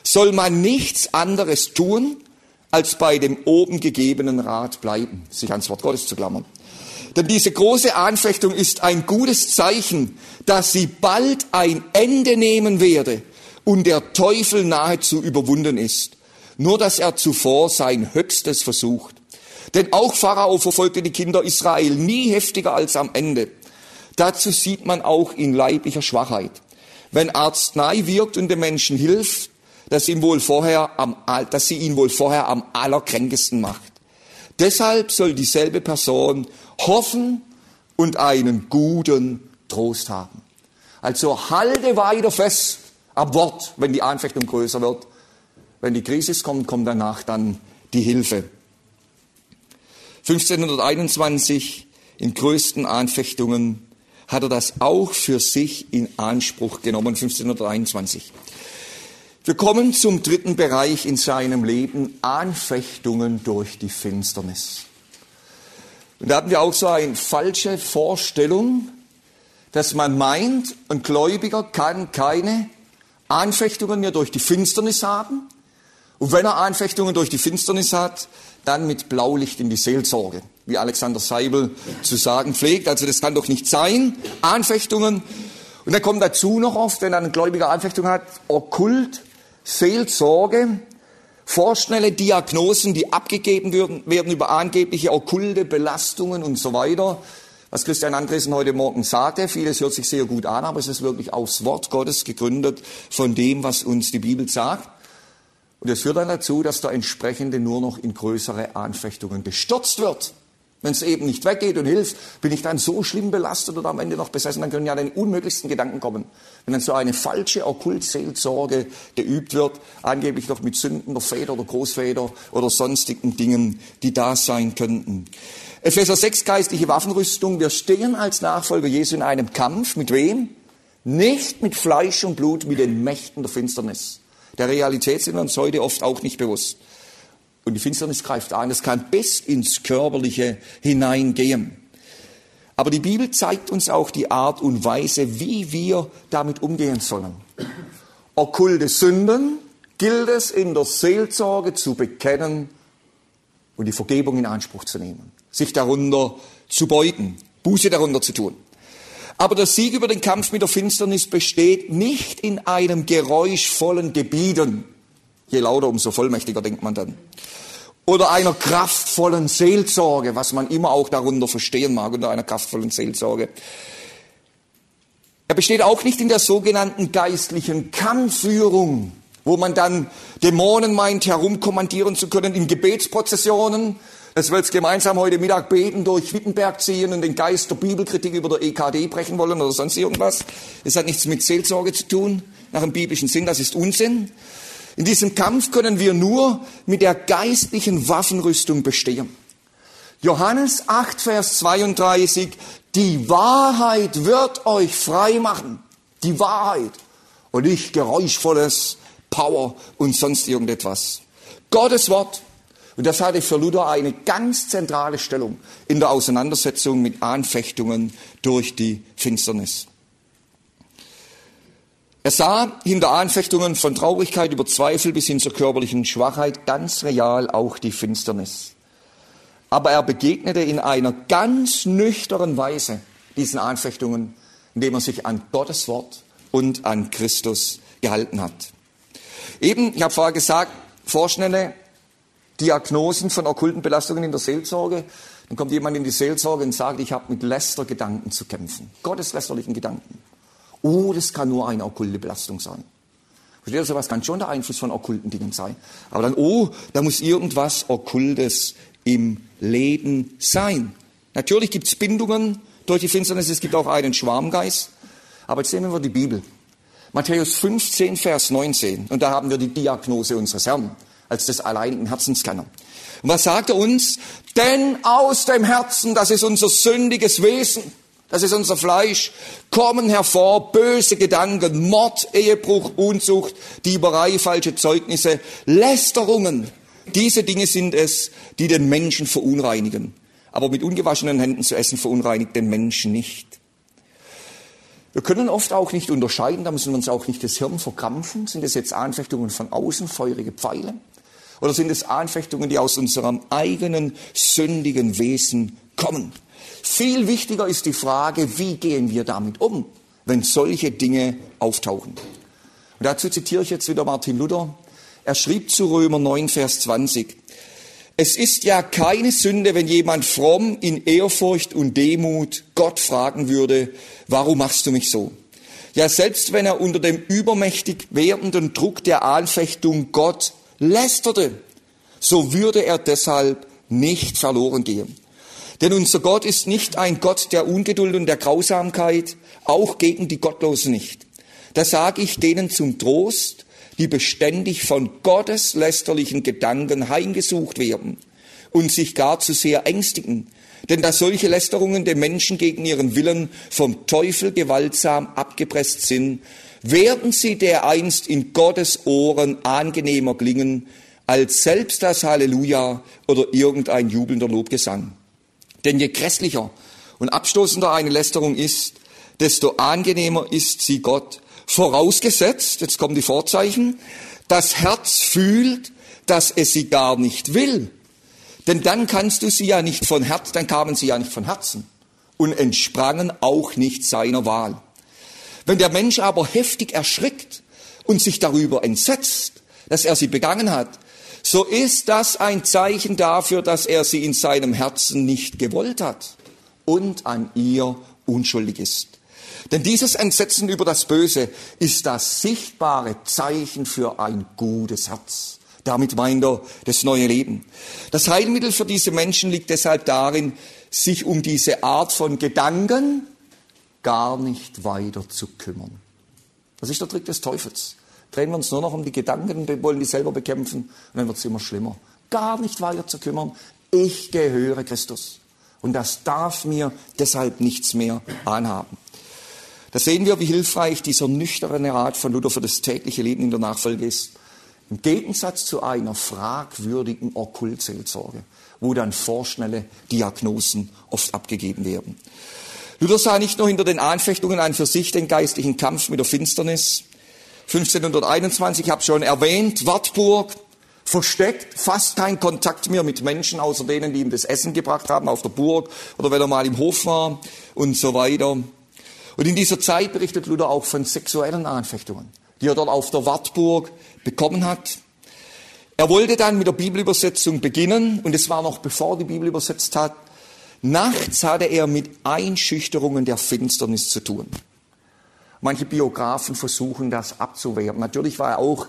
soll man nichts anderes tun, als bei dem oben gegebenen Rat bleiben, sich ans Wort Gottes zu klammern. Denn diese große Anfechtung ist ein gutes Zeichen, dass sie bald ein Ende nehmen werde und der Teufel nahezu überwunden ist. Nur dass er zuvor sein Höchstes versucht. Denn auch Pharao verfolgte die Kinder Israel nie heftiger als am Ende. Dazu sieht man auch in leiblicher Schwachheit. Wenn Arznei wirkt und dem Menschen hilft, dass, ihm wohl vorher am, dass sie ihn wohl vorher am allerkränkesten macht. Deshalb soll dieselbe Person hoffen und einen guten Trost haben. Also halte weiter fest am Wort, wenn die Anfechtung größer wird. Wenn die Krise kommt, kommt danach dann die Hilfe. 1521 in größten Anfechtungen hat er das auch für sich in Anspruch genommen, 1521. Wir kommen zum dritten Bereich in seinem Leben, Anfechtungen durch die Finsternis. Und da hatten wir auch so eine falsche Vorstellung, dass man meint, ein Gläubiger kann keine Anfechtungen mehr durch die Finsternis haben. Und wenn er Anfechtungen durch die Finsternis hat, dann mit Blaulicht in die Seelsorge, wie Alexander Seibel zu sagen pflegt. Also das kann doch nicht sein, Anfechtungen. Und dann kommt dazu noch oft, wenn ein Gläubiger Anfechtungen hat, okkult, Seelsorge, vorschnelle Diagnosen, die abgegeben werden, werden über angebliche okkulte Belastungen und so weiter. Was Christian Andresen heute Morgen sagte, vieles hört sich sehr gut an, aber es ist wirklich aufs Wort Gottes gegründet von dem, was uns die Bibel sagt. Und es führt dann dazu, dass der entsprechende nur noch in größere Anfechtungen gestürzt wird. Wenn es eben nicht weggeht und hilft, bin ich dann so schlimm belastet oder am Ende noch besessen, dann können ja den unmöglichsten Gedanken kommen. Wenn dann so eine falsche Okkultseelsorge geübt wird, angeblich noch mit Sünden der Väter oder Großväter oder sonstigen Dingen, die da sein könnten. Epheser 6, geistliche Waffenrüstung. Wir stehen als Nachfolger Jesu in einem Kampf. Mit wem? Nicht mit Fleisch und Blut, mit den Mächten der Finsternis. Der Realität sind wir uns heute oft auch nicht bewusst. Und die Finsternis greift an. Es kann bis ins Körperliche hineingehen. Aber die Bibel zeigt uns auch die Art und Weise, wie wir damit umgehen sollen. Okkulte Sünden gilt es in der Seelsorge zu bekennen und die Vergebung in Anspruch zu nehmen, sich darunter zu beugen, Buße darunter zu tun. Aber der Sieg über den Kampf mit der Finsternis besteht nicht in einem geräuschvollen Gebieten. Je lauter, umso vollmächtiger denkt man dann. Oder einer kraftvollen Seelsorge, was man immer auch darunter verstehen mag, unter einer kraftvollen Seelsorge. Er besteht auch nicht in der sogenannten geistlichen Kampfführung, wo man dann Dämonen meint, herumkommandieren zu können in Gebetsprozessionen, dass wir jetzt gemeinsam heute Mittag beten, durch Wittenberg ziehen und den Geist der Bibelkritik über der EKD brechen wollen oder sonst irgendwas. Das hat nichts mit Seelsorge zu tun, nach dem biblischen Sinn, das ist Unsinn. In diesem Kampf können wir nur mit der geistlichen Waffenrüstung bestehen. Johannes 8, Vers 32, die Wahrheit wird euch frei machen. Die Wahrheit. Und nicht geräuschvolles Power und sonst irgendetwas. Gottes Wort und das hatte für Luther eine ganz zentrale Stellung in der Auseinandersetzung mit Anfechtungen durch die Finsternis. Er sah hinter Anfechtungen von Traurigkeit über Zweifel bis hin zur körperlichen Schwachheit ganz real auch die Finsternis. Aber er begegnete in einer ganz nüchternen Weise diesen Anfechtungen, indem er sich an Gottes Wort und an Christus gehalten hat. Eben, ich habe vorher gesagt, vorschnelle Diagnosen von okkulten Belastungen in der Seelsorge. Dann kommt jemand in die Seelsorge und sagt, ich habe mit Lästergedanken zu kämpfen. Gotteslästerlichen Gedanken. Oh, das kann nur eine okkulte Belastung sein. Versteht ihr, sowas kann schon der Einfluss von okkulten Dingen sein. Aber dann, oh, da muss irgendwas Okkultes im Leben sein. Natürlich gibt es Bindungen durch die Finsternis, es gibt auch einen Schwarmgeist. Aber jetzt nehmen wir die Bibel. Matthäus 15, Vers 19. Und da haben wir die Diagnose unseres Herrn als des alleinigen Herzenskenner. Und was sagt er uns? Denn aus dem Herzen, das ist unser sündiges Wesen, Das ist unser Fleisch. Kommen hervor böse Gedanken, Mord, Ehebruch, Unzucht, Dieberei, falsche Zeugnisse, Lästerungen. Diese Dinge sind es, die den Menschen verunreinigen. Aber mit ungewaschenen Händen zu essen verunreinigt den Menschen nicht. Wir können oft auch nicht unterscheiden, da müssen wir uns auch nicht das Hirn verkrampfen. Sind es jetzt Anfechtungen von außen, feurige Pfeile? Oder sind es Anfechtungen, die aus unserem eigenen sündigen Wesen kommen? Viel wichtiger ist die Frage, wie gehen wir damit um, wenn solche Dinge auftauchen? Und dazu zitiere ich jetzt wieder Martin Luther. Er schrieb zu Römer 9, Vers 20. Es ist ja keine Sünde, wenn jemand fromm in Ehrfurcht und Demut Gott fragen würde, warum machst du mich so? Ja, selbst wenn er unter dem übermächtig werdenden Druck der Anfechtung Gott lästerte, so würde er deshalb nicht verloren gehen. Denn unser Gott ist nicht ein Gott der Ungeduld und der Grausamkeit, auch gegen die Gottlosen nicht. Das sage ich denen zum Trost, die beständig von Gottes lästerlichen Gedanken heimgesucht werden und sich gar zu sehr ängstigen. Denn da solche Lästerungen den Menschen gegen ihren Willen vom Teufel gewaltsam abgepresst sind, werden sie dereinst in Gottes Ohren angenehmer klingen, als selbst das Halleluja oder irgendein jubelnder Lobgesang. Denn je grässlicher und abstoßender eine Lästerung ist, desto angenehmer ist sie Gott Vorausgesetzt, jetzt kommen die Vorzeichen, das Herz fühlt, dass es sie gar nicht will. Denn dann kannst du sie ja nicht von Herz, dann kamen sie ja nicht von Herzen und entsprangen auch nicht seiner Wahl. Wenn der Mensch aber heftig erschrickt und sich darüber entsetzt, dass er sie begangen hat, so ist das ein Zeichen dafür, dass er sie in seinem Herzen nicht gewollt hat und an ihr unschuldig ist. Denn dieses Entsetzen über das Böse ist das sichtbare Zeichen für ein gutes Herz. Damit meint er das neue Leben. Das Heilmittel für diese Menschen liegt deshalb darin, sich um diese Art von Gedanken gar nicht weiter zu kümmern. Das ist der Trick des Teufels. Drehen wir uns nur noch um die Gedanken, wir wollen die selber bekämpfen und dann wird es immer schlimmer. Gar nicht weiter zu kümmern. Ich gehöre Christus. Und das darf mir deshalb nichts mehr anhaben. Da sehen wir, wie hilfreich dieser nüchterne Rat von Luther für das tägliche Leben in der Nachfolge ist. Im Gegensatz zu einer fragwürdigen Okkultseelsorge, wo dann vorschnelle Diagnosen oft abgegeben werden. Luther sah nicht nur hinter den Anfechtungen an für sich den geistlichen Kampf mit der Finsternis. 1521, ich habe schon erwähnt, Wartburg, versteckt, fast kein Kontakt mehr mit Menschen, außer denen, die ihm das Essen gebracht haben auf der Burg oder wenn er mal im Hof war und so weiter. Und in dieser Zeit berichtet Luther auch von sexuellen Anfechtungen, die er dort auf der Wartburg bekommen hat. Er wollte dann mit der Bibelübersetzung beginnen und es war noch bevor die Bibel übersetzt hat. Nachts hatte er mit Einschüchterungen der Finsternis zu tun. Manche Biografen versuchen das abzuwehren. Natürlich war er auch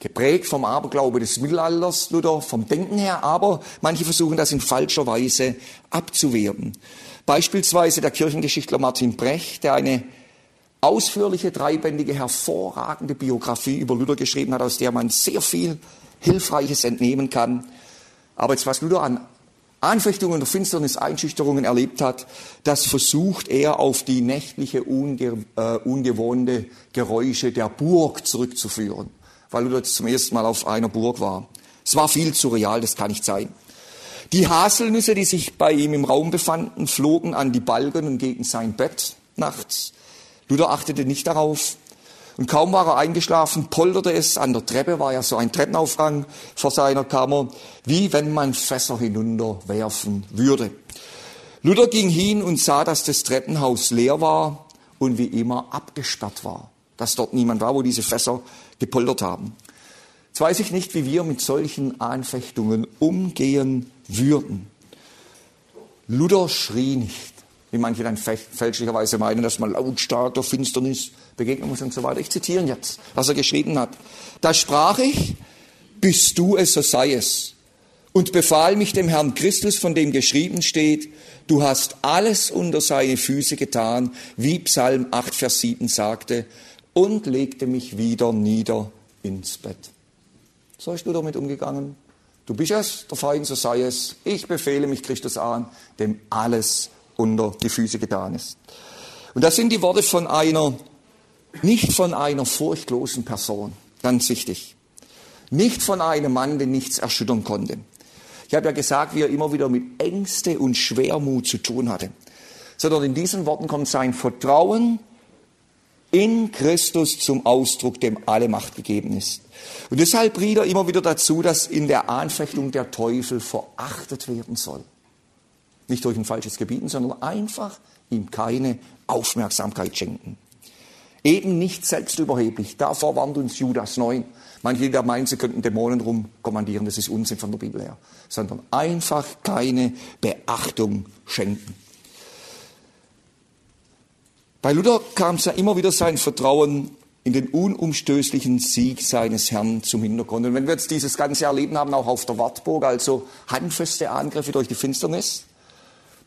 geprägt vom Aberglaube des Mittelalters, Luther, vom Denken her, aber manche versuchen das in falscher Weise abzuwehren. Beispielsweise der Kirchengeschichtler Martin Brecht, der eine ausführliche, dreibändige, hervorragende Biografie über Luther geschrieben hat, aus der man sehr viel Hilfreiches entnehmen kann. Aber jetzt, was Luther an Anfechtungen und Finsternis, Einschüchterungen erlebt hat, das versucht er auf die nächtliche, unge äh, ungewohnte Geräusche der Burg zurückzuführen, weil jetzt zum ersten Mal auf einer Burg war. Es war viel zu real, das kann nicht sein. Die Haselnüsse, die sich bei ihm im Raum befanden, flogen an die Balken und gegen sein Bett nachts. Luther achtete nicht darauf. Und kaum war er eingeschlafen, polterte es an der Treppe, war ja so ein Treppenaufgang vor seiner Kammer, wie wenn man Fässer hinunterwerfen würde. Luther ging hin und sah, dass das Treppenhaus leer war und wie immer abgesperrt war, dass dort niemand war, wo diese Fässer gepoltert haben. Jetzt weiß ich nicht, wie wir mit solchen Anfechtungen umgehen würden. Luther schrie nicht, wie manche dann fälschlicherweise meinen, dass man lautstark der Finsternis begegnen muss und so weiter. Ich zitiere jetzt, was er geschrieben hat. Da sprach ich, bist du es, so sei es. Und befahl mich dem Herrn Christus, von dem geschrieben steht, du hast alles unter seine Füße getan, wie Psalm 8, Vers 7 sagte, und legte mich wieder nieder ins Bett. So ist du damit umgegangen. Du bist es, der Feind, so sei es. Ich befehle mich Christus an, dem alles unter die Füße getan ist. Und das sind die Worte von einer, nicht von einer furchtlosen Person, ganz wichtig. Nicht von einem Mann, der nichts erschüttern konnte. Ich habe ja gesagt, wie er immer wieder mit Ängste und Schwermut zu tun hatte. Sondern in diesen Worten kommt sein Vertrauen in Christus zum Ausdruck, dem alle Macht gegeben ist. Und deshalb riet er immer wieder dazu, dass in der Anfechtung der Teufel verachtet werden soll. Nicht durch ein falsches Gebieten, sondern einfach ihm keine Aufmerksamkeit schenken. Eben nicht selbstüberheblich. Davor warnt uns Judas 9. Manche, die meinen, sie könnten Dämonen rumkommandieren, das ist Unsinn von der Bibel her. Sondern einfach keine Beachtung schenken. Bei Luther kam es ja immer wieder sein Vertrauen in den unumstößlichen Sieg seines Herrn zum Hintergrund. Und wenn wir jetzt dieses ganze Erleben haben, auch auf der Wartburg, also handfeste Angriffe durch die Finsternis,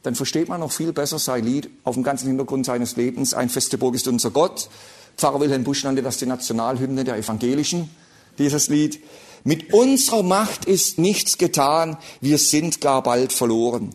dann versteht man noch viel besser sein Lied auf dem ganzen Hintergrund seines Lebens. Ein feste Burg ist unser Gott. Pfarrer Wilhelm Busch nannte das die Nationalhymne der Evangelischen, dieses Lied. Mit unserer Macht ist nichts getan, wir sind gar bald verloren.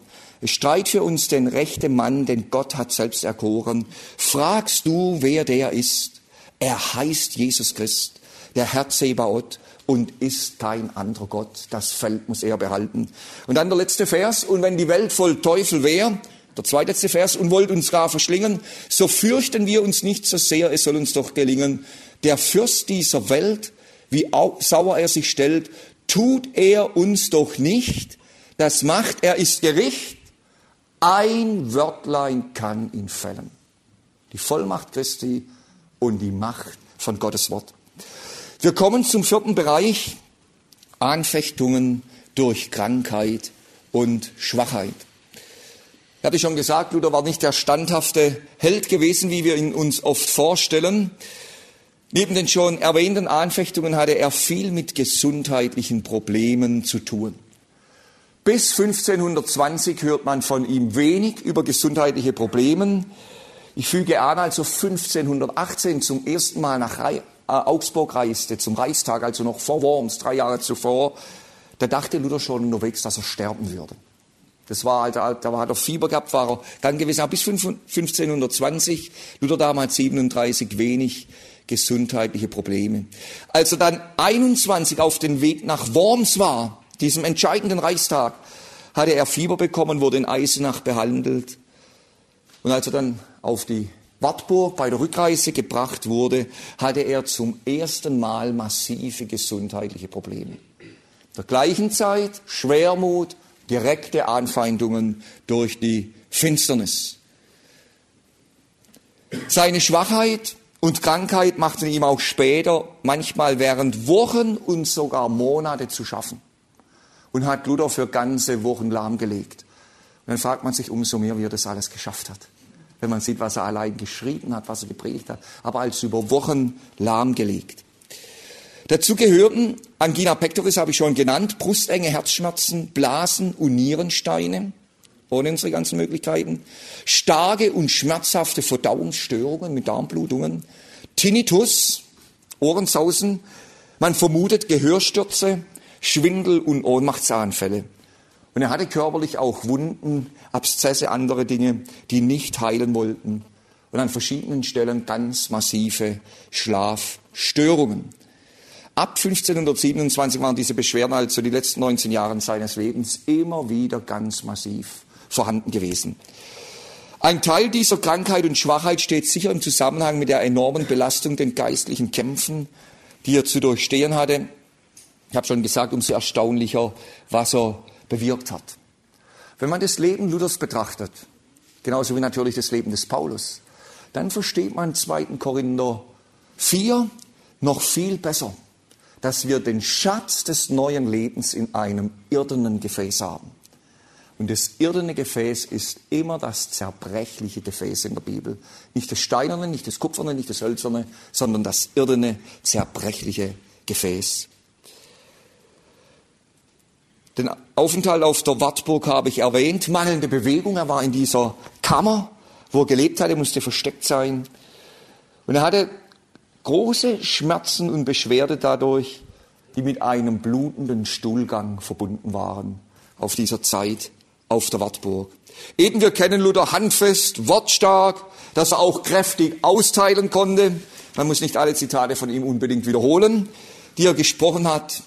Streit für uns den rechten Mann, den Gott hat selbst erkoren. Fragst du, wer der ist? Er heißt Jesus Christ, der Herr Zebaoth und ist kein anderer Gott. Das Feld muss er behalten. Und dann der letzte Vers. Und wenn die Welt voll Teufel wäre, der zweitletzte Vers, und wollt uns gar verschlingen, so fürchten wir uns nicht so sehr, es soll uns doch gelingen. Der Fürst dieser Welt, wie sauer er sich stellt, tut er uns doch nicht. Das macht, er ist Gericht. Ein Wörtlein kann ihn fällen. Die Vollmacht Christi und die Macht von Gottes Wort. Wir kommen zum vierten Bereich, Anfechtungen durch Krankheit und Schwachheit. Ich hatte schon gesagt, Luther war nicht der standhafte Held gewesen, wie wir ihn uns oft vorstellen. Neben den schon erwähnten Anfechtungen hatte er viel mit gesundheitlichen Problemen zu tun. Bis 1520 hört man von ihm wenig über gesundheitliche Probleme. Ich füge an, also 1518 zum ersten Mal nach Augsburg reiste, zum Reichstag, also noch vor Worms, drei Jahre zuvor, da dachte Luther schon unterwegs, dass er sterben würde. Das war, halt, da hat er Fieber gehabt, war er dann gewesen. Bis 1520, Luther damals 37, wenig gesundheitliche Probleme. Als er dann 21 auf den Weg nach Worms war, diesem entscheidenden Reichstag, hatte er Fieber bekommen, wurde in Eisenach behandelt. Und als er dann auf die Wartburg bei der Rückreise gebracht wurde, hatte er zum ersten Mal massive gesundheitliche Probleme. Der gleichen Zeit Schwermut, direkte Anfeindungen durch die Finsternis. Seine Schwachheit und Krankheit machten ihm auch später manchmal während Wochen und sogar Monate zu schaffen und hat Luther für ganze Wochen lahmgelegt. Und dann fragt man sich umso mehr, wie er das alles geschafft hat wenn man sieht, was er allein geschrieben hat, was er gepredigt hat, aber als über Wochen lahmgelegt. Dazu gehörten Angina pectoris, habe ich schon genannt, Brustenge, Herzschmerzen, Blasen und Nierensteine, ohne unsere ganzen Möglichkeiten, starke und schmerzhafte Verdauungsstörungen mit Darmblutungen, Tinnitus, Ohrensausen, man vermutet Gehörstürze, Schwindel und Ohnmachtsanfälle. Und er hatte körperlich auch Wunden, Abszesse, andere Dinge, die nicht heilen wollten. Und an verschiedenen Stellen ganz massive Schlafstörungen. Ab 1527 waren diese Beschwerden, also die letzten 19 Jahre seines Lebens, immer wieder ganz massiv vorhanden gewesen. Ein Teil dieser Krankheit und Schwachheit steht sicher im Zusammenhang mit der enormen Belastung, den geistlichen Kämpfen, die er zu durchstehen hatte. Ich habe schon gesagt, umso erstaunlicher, was er bewirkt hat. Wenn man das Leben Luthers betrachtet, genauso wie natürlich das Leben des Paulus, dann versteht man 2. Korinther 4 noch viel besser, dass wir den Schatz des neuen Lebens in einem irdenen Gefäß haben. Und das irdene Gefäß ist immer das zerbrechliche Gefäß in der Bibel. Nicht das steinerne, nicht das kupferne, nicht das hölzerne, sondern das irdene, zerbrechliche Gefäß. Den Aufenthalt auf der Wartburg habe ich erwähnt. Mangelnde Bewegung. Er war in dieser Kammer, wo er gelebt hatte, musste versteckt sein. Und er hatte große Schmerzen und Beschwerde dadurch, die mit einem blutenden Stuhlgang verbunden waren auf dieser Zeit auf der Wartburg. Eben wir kennen Luther handfest, wortstark, dass er auch kräftig austeilen konnte. Man muss nicht alle Zitate von ihm unbedingt wiederholen, die er gesprochen hat.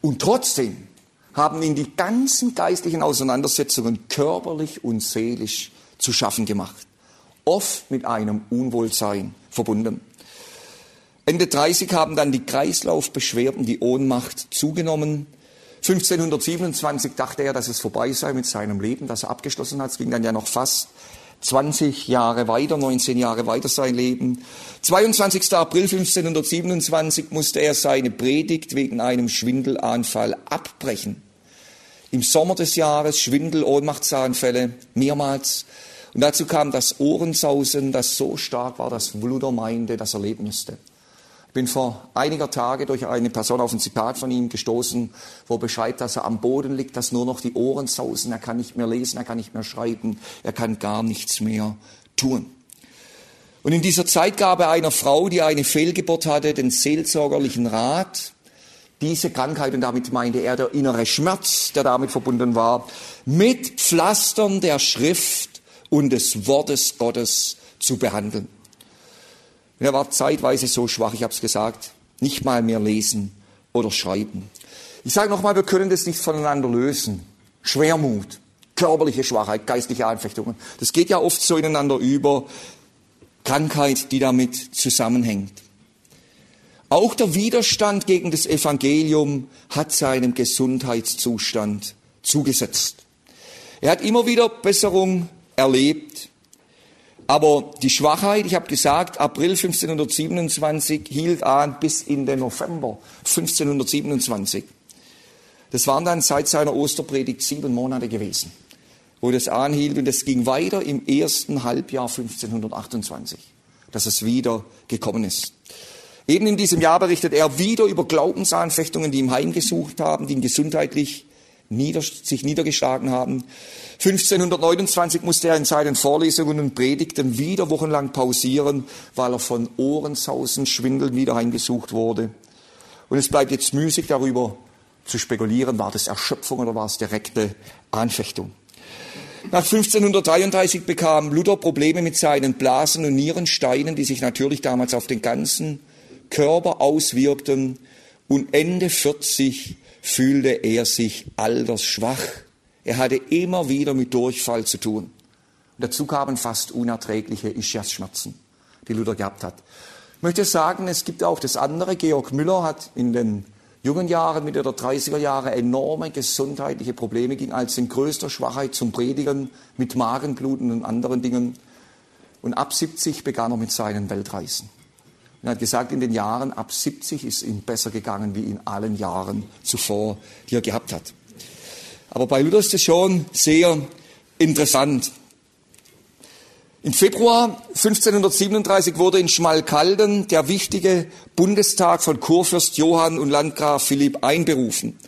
Und trotzdem haben ihn die ganzen geistlichen Auseinandersetzungen körperlich und seelisch zu schaffen gemacht. Oft mit einem Unwohlsein verbunden. Ende 30 haben dann die Kreislaufbeschwerden, die Ohnmacht zugenommen. 1527 dachte er, dass es vorbei sei mit seinem Leben, das er abgeschlossen hat. Es ging dann ja noch fast 20 Jahre weiter, 19 Jahre weiter sein Leben. 22. April 1527 musste er seine Predigt wegen einem Schwindelanfall abbrechen. Im Sommer des Jahres Schwindel, Ohnmachtsanfälle, mehrmals. Und dazu kam das Ohrensausen, das so stark war, dass Luther meinte, das erleben müsste. Ich bin vor einiger Tage durch eine Person auf ein Zitat von ihm gestoßen, wo beschreibt, dass er am Boden liegt, dass nur noch die Ohren sausen, er kann nicht mehr lesen, er kann nicht mehr schreiben, er kann gar nichts mehr tun. Und in dieser Zeit gab er einer Frau, die eine Fehlgeburt hatte, den seelsorgerlichen Rat, diese Krankheit, und damit meinte er der innere Schmerz, der damit verbunden war, mit Pflastern der Schrift und des Wortes Gottes zu behandeln. Und er war zeitweise so schwach, ich habe es gesagt, nicht mal mehr lesen oder schreiben. Ich sage nochmal, wir können das nicht voneinander lösen. Schwermut, körperliche Schwachheit, geistliche Anfechtungen. Das geht ja oft so ineinander über. Krankheit, die damit zusammenhängt. Auch der Widerstand gegen das Evangelium hat seinem Gesundheitszustand zugesetzt. Er hat immer wieder Besserung erlebt, aber die Schwachheit, ich habe gesagt, April 1527 hielt an bis in den November 1527. Das waren dann seit seiner Osterpredigt sieben Monate gewesen, wo das anhielt und es ging weiter im ersten Halbjahr 1528, dass es wieder gekommen ist. Eben in diesem Jahr berichtet er wieder über Glaubensanfechtungen, die ihm heimgesucht haben, die ihn gesundheitlich nieder, sich niedergeschlagen haben. 1529 musste er in seinen Vorlesungen und Predigten wieder wochenlang pausieren, weil er von Ohrensausen, Schwindeln wieder heimgesucht wurde. Und es bleibt jetzt müßig darüber zu spekulieren, war das Erschöpfung oder war es direkte Anfechtung. Nach 1533 bekam Luther Probleme mit seinen Blasen und Nierensteinen, die sich natürlich damals auf den ganzen Körper auswirkten. Und Ende 40 fühlte er sich altersschwach. Er hatte immer wieder mit Durchfall zu tun. Und dazu kamen fast unerträgliche Ischiasschmerzen, die Luther gehabt hat. Ich möchte sagen, es gibt auch das andere. Georg Müller hat in den jungen Jahren, Mitte der 30er Jahre, enorme gesundheitliche Probleme, ging als in größter Schwachheit zum Predigen mit Magenbluten und anderen Dingen. Und ab 70 begann er mit seinen Weltreisen. Und er hat gesagt, in den Jahren ab 70 ist ihm besser gegangen wie in allen Jahren zuvor, die er gehabt hat. Aber bei Luther ist es schon sehr interessant. Im Februar 1537 wurde in Schmalkalden der wichtige Bundestag von Kurfürst Johann und Landgraf Philipp einberufen.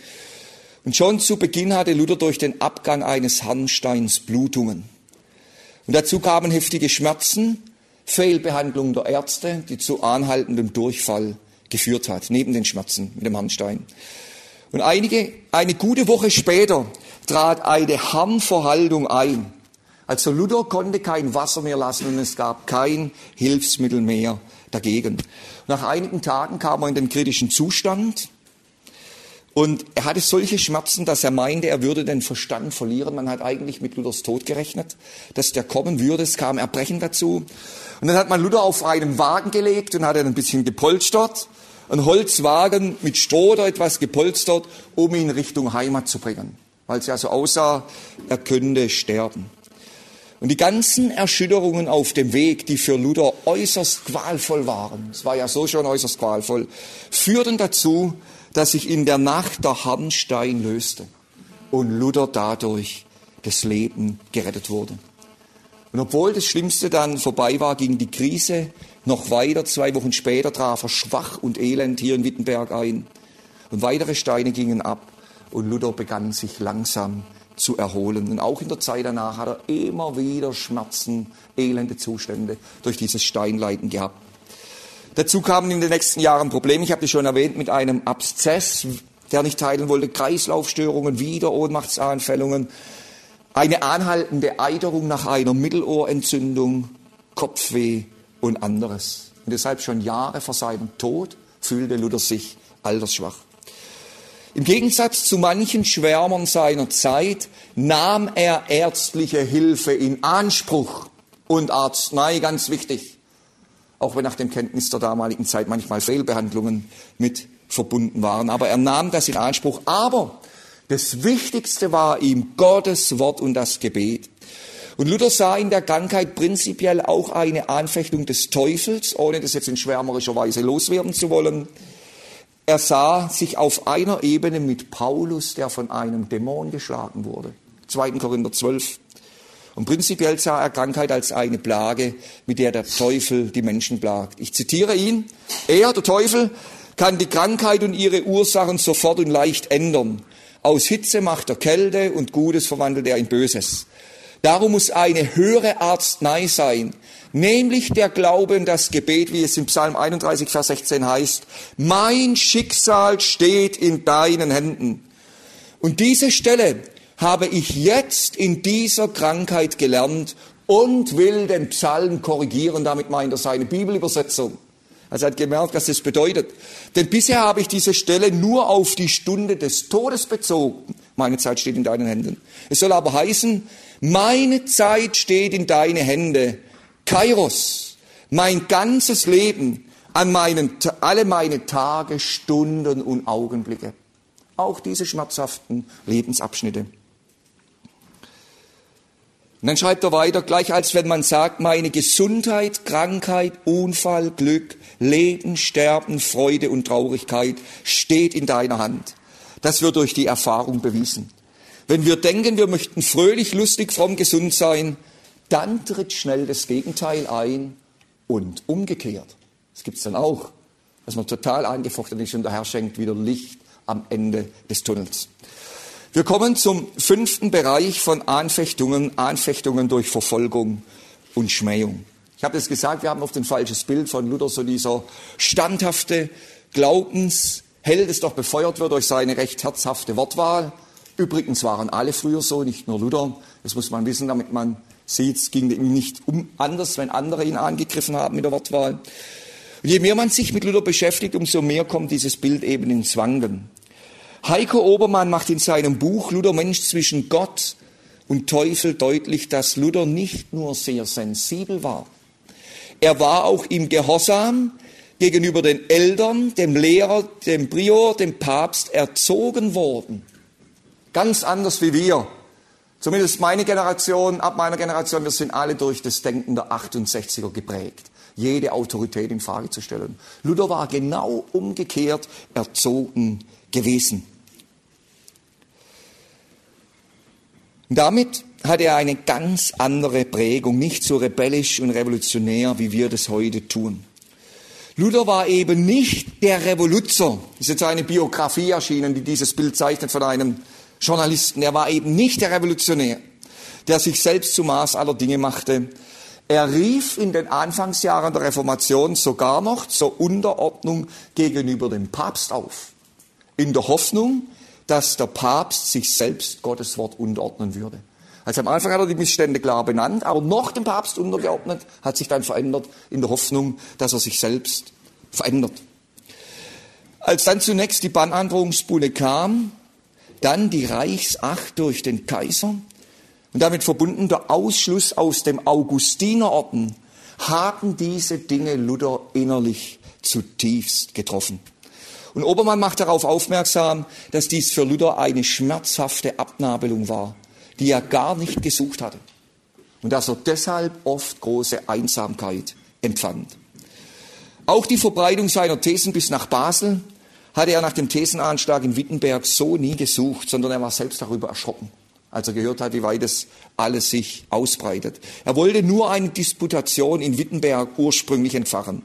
Und schon zu Beginn hatte Luther durch den Abgang eines Harnsteins Blutungen. Und dazu kamen heftige Schmerzen, Fehlbehandlung der Ärzte, die zu anhaltendem Durchfall geführt hat, neben den Schmerzen mit dem Harnstein. Und einige, eine gute Woche später trat eine Harnverhaltung ein. Also Luther konnte kein Wasser mehr lassen und es gab kein Hilfsmittel mehr dagegen. Nach einigen Tagen kam er in den kritischen Zustand und er hatte solche Schmerzen, dass er meinte, er würde den Verstand verlieren. Man hat eigentlich mit Luthers Tod gerechnet, dass der kommen würde. Es kam Erbrechen dazu. Und dann hat man Luther auf einen Wagen gelegt und hat ihn ein bisschen gepolstert ein Holzwagen mit Stroh oder etwas gepolstert, um ihn Richtung Heimat zu bringen, weil es ja so aussah, er könnte sterben. Und die ganzen Erschütterungen auf dem Weg, die für Luther äußerst qualvoll waren, es war ja so schon äußerst qualvoll, führten dazu, dass sich in der Nacht der Harnstein löste und Luther dadurch das Leben gerettet wurde. Und obwohl das Schlimmste dann vorbei war, ging die Krise noch weiter, zwei Wochen später traf er schwach und elend hier in Wittenberg ein. Und weitere Steine gingen ab und Luther begann sich langsam zu erholen. Und auch in der Zeit danach hat er immer wieder Schmerzen, elende Zustände durch dieses Steinleiden gehabt. Dazu kamen in den nächsten Jahren Probleme, ich habe das schon erwähnt, mit einem Abszess, der nicht teilen wollte, Kreislaufstörungen, wieder Ohnmachtsanfällungen. eine anhaltende Eiterung nach einer Mittelohrentzündung, Kopfweh und anderes. Und deshalb schon Jahre vor seinem Tod fühlte Luther sich altersschwach. Im Gegensatz zu manchen Schwärmern seiner Zeit nahm er ärztliche Hilfe in Anspruch und Arznei, ganz wichtig, auch wenn nach dem Kenntnis der damaligen Zeit manchmal Fehlbehandlungen mit verbunden waren. Aber er nahm das in Anspruch. Aber das Wichtigste war ihm Gottes Wort und das Gebet. Und Luther sah in der Krankheit prinzipiell auch eine Anfechtung des Teufels, ohne das jetzt in schwärmerischer Weise loswerden zu wollen. Er sah sich auf einer Ebene mit Paulus, der von einem Dämon geschlagen wurde. 2. Korinther 12. Und prinzipiell sah er Krankheit als eine Plage, mit der der Teufel die Menschen plagt. Ich zitiere ihn. Er, der Teufel, kann die Krankheit und ihre Ursachen sofort und leicht ändern. Aus Hitze macht er Kälte und Gutes verwandelt er in Böses. Darum muss eine höhere Arznei sein, nämlich der Glaube und das Gebet, wie es im Psalm 31, Vers 16 heißt. Mein Schicksal steht in deinen Händen. Und diese Stelle habe ich jetzt in dieser Krankheit gelernt und will den Psalm korrigieren. Damit meint er seine Bibelübersetzung. Also er hat gemerkt, was das bedeutet. Denn bisher habe ich diese Stelle nur auf die Stunde des Todes bezogen. Meine Zeit steht in deinen Händen. Es soll aber heißen, meine Zeit steht in deine Hände. Kairos, mein ganzes Leben, an meinen, alle meine Tage, Stunden und Augenblicke. Auch diese schmerzhaften Lebensabschnitte. Und dann schreibt er weiter, gleich als wenn man sagt, meine Gesundheit, Krankheit, Unfall, Glück, Leben, Sterben, Freude und Traurigkeit steht in deiner Hand. Das wird durch die Erfahrung bewiesen. Wenn wir denken, wir möchten fröhlich, lustig, fromm, gesund sein, dann tritt schnell das Gegenteil ein und umgekehrt. Das gibt's dann auch, dass man total angefochten ist und der Herr schenkt wieder Licht am Ende des Tunnels. Wir kommen zum fünften Bereich von Anfechtungen, Anfechtungen durch Verfolgung und Schmähung. Ich habe es gesagt, wir haben oft ein falsches Bild von Luther, so dieser standhafte Glaubensheld, das doch befeuert wird durch seine recht herzhafte Wortwahl. Übrigens waren alle früher so, nicht nur Luther. Das muss man wissen, damit man sieht, es ging ihm nicht um anders, wenn andere ihn angegriffen haben mit der Wortwahl. Und je mehr man sich mit Luther beschäftigt, umso mehr kommt dieses Bild eben ins Wanken. Heiko Obermann macht in seinem Buch Luther Mensch zwischen Gott und Teufel deutlich, dass Luther nicht nur sehr sensibel war. Er war auch im Gehorsam gegenüber den Eltern, dem Lehrer, dem Prior, dem Papst erzogen worden. Ganz anders wie wir. Zumindest meine Generation, ab meiner Generation, wir sind alle durch das Denken der 68er geprägt. Jede Autorität in Frage zu stellen. Luther war genau umgekehrt erzogen gewesen. Damit hat er eine ganz andere Prägung, nicht so rebellisch und revolutionär, wie wir das heute tun. Luther war eben nicht der Revoluzer. Es ist jetzt eine Biografie erschienen, die dieses Bild zeichnet von einem Journalisten. Er war eben nicht der Revolutionär, der sich selbst zum Maß aller Dinge machte. Er rief in den Anfangsjahren der Reformation sogar noch zur Unterordnung gegenüber dem Papst auf. In der Hoffnung, dass der Papst sich selbst Gottes Wort unterordnen würde. Also am Anfang hat er die Missstände klar benannt, aber noch dem Papst untergeordnet, hat sich dann verändert in der Hoffnung, dass er sich selbst verändert. Als dann zunächst die Bannandrohungsbulle kam, dann die Reichsacht durch den Kaiser und damit verbunden der Ausschluss aus dem Augustinerorden, haben diese Dinge Luther innerlich zutiefst getroffen. Und Obermann macht darauf aufmerksam, dass dies für Luther eine schmerzhafte Abnabelung war, die er gar nicht gesucht hatte. Und dass er deshalb oft große Einsamkeit empfand. Auch die Verbreitung seiner Thesen bis nach Basel hatte er nach dem Thesenanschlag in Wittenberg so nie gesucht, sondern er war selbst darüber erschrocken, als er gehört hat, wie weit es alles sich ausbreitet. Er wollte nur eine Disputation in Wittenberg ursprünglich entfachen.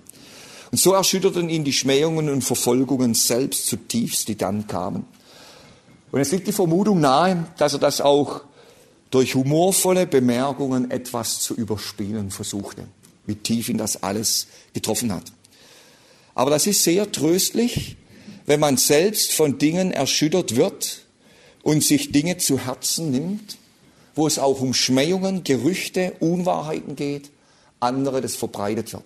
Und so erschütterten ihn die Schmähungen und Verfolgungen selbst zutiefst, die dann kamen. Und es liegt die Vermutung nahe, dass er das auch durch humorvolle Bemerkungen etwas zu überspielen versuchte, wie tief ihn das alles getroffen hat. Aber das ist sehr tröstlich, wenn man selbst von Dingen erschüttert wird und sich Dinge zu Herzen nimmt, wo es auch um Schmähungen, Gerüchte, Unwahrheiten geht, andere das verbreitet wird.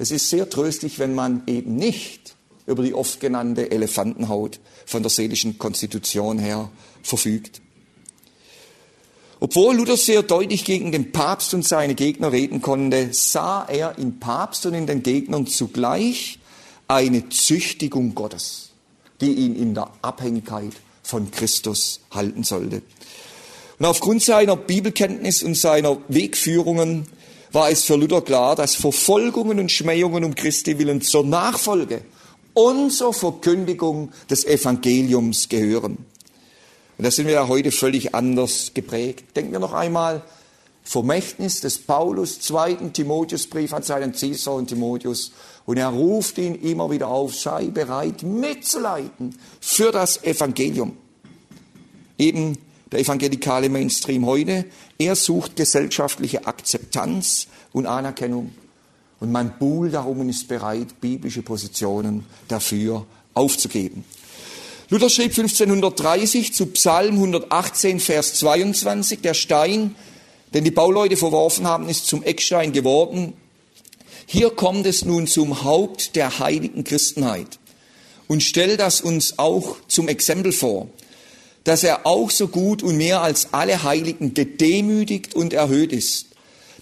Es ist sehr tröstlich, wenn man eben nicht über die oft genannte Elefantenhaut von der seelischen Konstitution her verfügt. Obwohl Luther sehr deutlich gegen den Papst und seine Gegner reden konnte, sah er im Papst und in den Gegnern zugleich eine Züchtigung Gottes, die ihn in der Abhängigkeit von Christus halten sollte. Und aufgrund seiner Bibelkenntnis und seiner Wegführungen war es für Luther klar, dass Verfolgungen und Schmähungen um Christi willen zur Nachfolge und zur Verkündigung des Evangeliums gehören. Und da sind wir ja heute völlig anders geprägt. Denken wir noch einmal, Vermächtnis des Paulus, zweiten Timotheusbrief an seinen Ziehsohn Timotheus. Und er ruft ihn immer wieder auf, sei bereit mitzuleiten für das Evangelium. Eben der evangelikale Mainstream heute, er sucht gesellschaftliche Akzeptanz und Anerkennung. Und man buhlt darum und ist bereit, biblische Positionen dafür aufzugeben. Luther schrieb 1530 zu Psalm 118, Vers 22, der Stein, den die Bauleute verworfen haben, ist zum Eckstein geworden. Hier kommt es nun zum Haupt der heiligen Christenheit und stellt das uns auch zum Exempel vor dass er auch so gut und mehr als alle Heiligen gedemütigt und erhöht ist,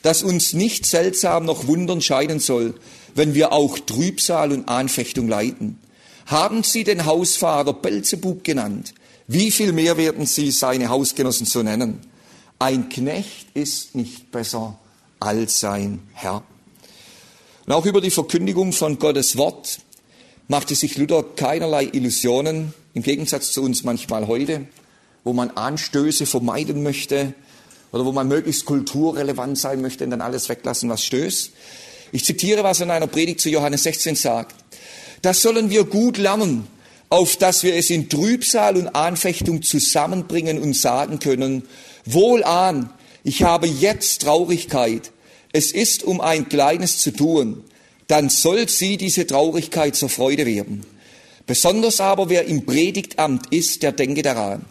dass uns nicht seltsam noch wundern scheiden soll, wenn wir auch Trübsal und Anfechtung leiden. Haben Sie den Hausvater Belzebub genannt? Wie viel mehr werden Sie seine Hausgenossen so nennen? Ein Knecht ist nicht besser als sein Herr. Und auch über die Verkündigung von Gottes Wort machte sich Luther keinerlei Illusionen, im Gegensatz zu uns manchmal heute, wo man Anstöße vermeiden möchte oder wo man möglichst kulturrelevant sein möchte und dann alles weglassen, was stößt. Ich zitiere, was er in einer Predigt zu Johannes 16 sagt. Das sollen wir gut lernen, auf dass wir es in Trübsal und Anfechtung zusammenbringen und sagen können, wohlan, ich habe jetzt Traurigkeit, es ist um ein Kleines zu tun, dann soll sie diese Traurigkeit zur Freude werden. Besonders aber wer im Predigtamt ist, der denke daran.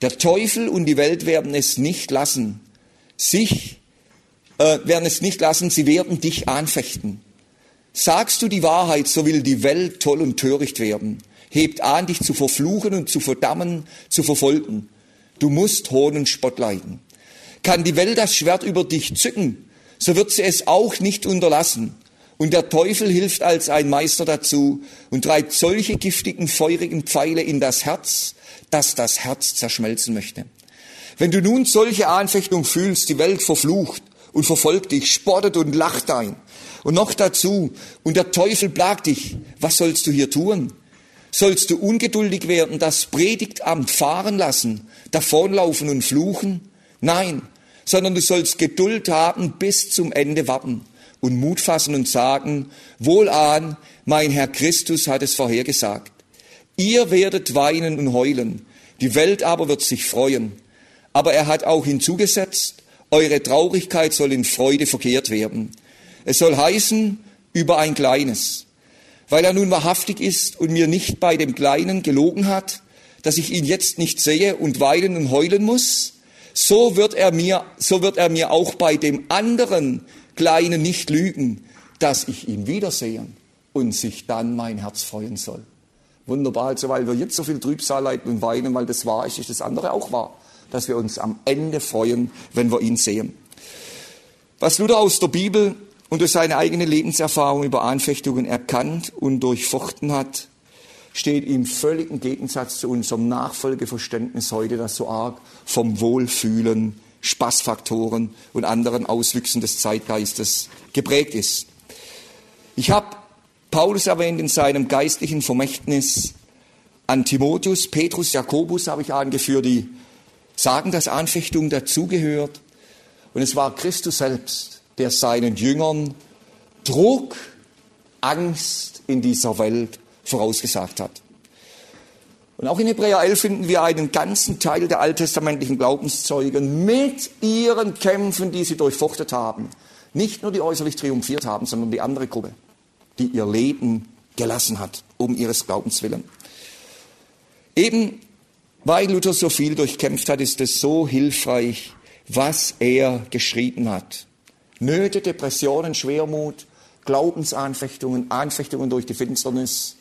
Der Teufel und die Welt werden es nicht lassen, sich, äh, werden es nicht lassen, sie werden dich anfechten. Sagst du die Wahrheit, so will die Welt toll und töricht werden, hebt an, dich zu verfluchen und zu verdammen, zu verfolgen. Du musst Hohn und Spott leiden. Kann die Welt das Schwert über dich zücken, so wird sie es auch nicht unterlassen. Und der Teufel hilft als ein Meister dazu und treibt solche giftigen, feurigen Pfeile in das Herz, dass das Herz zerschmelzen möchte. Wenn du nun solche Anfechtung fühlst, die Welt verflucht und verfolgt dich, spottet und lacht ein, und noch dazu, und der Teufel plagt dich, was sollst du hier tun? Sollst du ungeduldig werden, das Predigtamt fahren lassen, davonlaufen und fluchen? Nein, sondern du sollst Geduld haben, bis zum Ende warten und Mut fassen und sagen, wohlan, mein Herr Christus hat es vorhergesagt. Ihr werdet weinen und heulen, die Welt aber wird sich freuen. Aber er hat auch hinzugesetzt, eure Traurigkeit soll in Freude verkehrt werden. Es soll heißen, über ein Kleines. Weil er nun wahrhaftig ist und mir nicht bei dem Kleinen gelogen hat, dass ich ihn jetzt nicht sehe und weinen und heulen muss, so wird er mir, so wird er mir auch bei dem anderen Kleinen nicht lügen, dass ich ihn wiedersehen und sich dann mein Herz freuen soll. Wunderbar, also weil wir jetzt so viel Trübsal leiden und weinen, weil das wahr ist, ist das andere auch wahr, dass wir uns am Ende freuen, wenn wir ihn sehen. Was Luther aus der Bibel und durch seine eigene Lebenserfahrung über Anfechtungen erkannt und durchfochten hat, steht im völligen Gegensatz zu unserem Nachfolgeverständnis heute, das so arg vom Wohlfühlen Spaßfaktoren und anderen Auswüchsen des Zeitgeistes geprägt ist. Ich habe Paulus erwähnt in seinem geistlichen Vermächtnis an Timotheus, Petrus, Jakobus habe ich angeführt, die sagen, dass Anfechtung dazugehört. Und es war Christus selbst, der seinen Jüngern Druck, Angst in dieser Welt vorausgesagt hat. Und auch in Hebräer 11 finden wir einen ganzen Teil der alttestamentlichen Glaubenszeugen mit ihren Kämpfen, die sie durchfochtet haben. Nicht nur die äußerlich triumphiert haben, sondern die andere Gruppe, die ihr Leben gelassen hat, um ihres Glaubens willen. Eben weil Luther so viel durchkämpft hat, ist es so hilfreich, was er geschrieben hat. Nöte, Depressionen, Schwermut, Glaubensanfechtungen, Anfechtungen durch die Finsternis,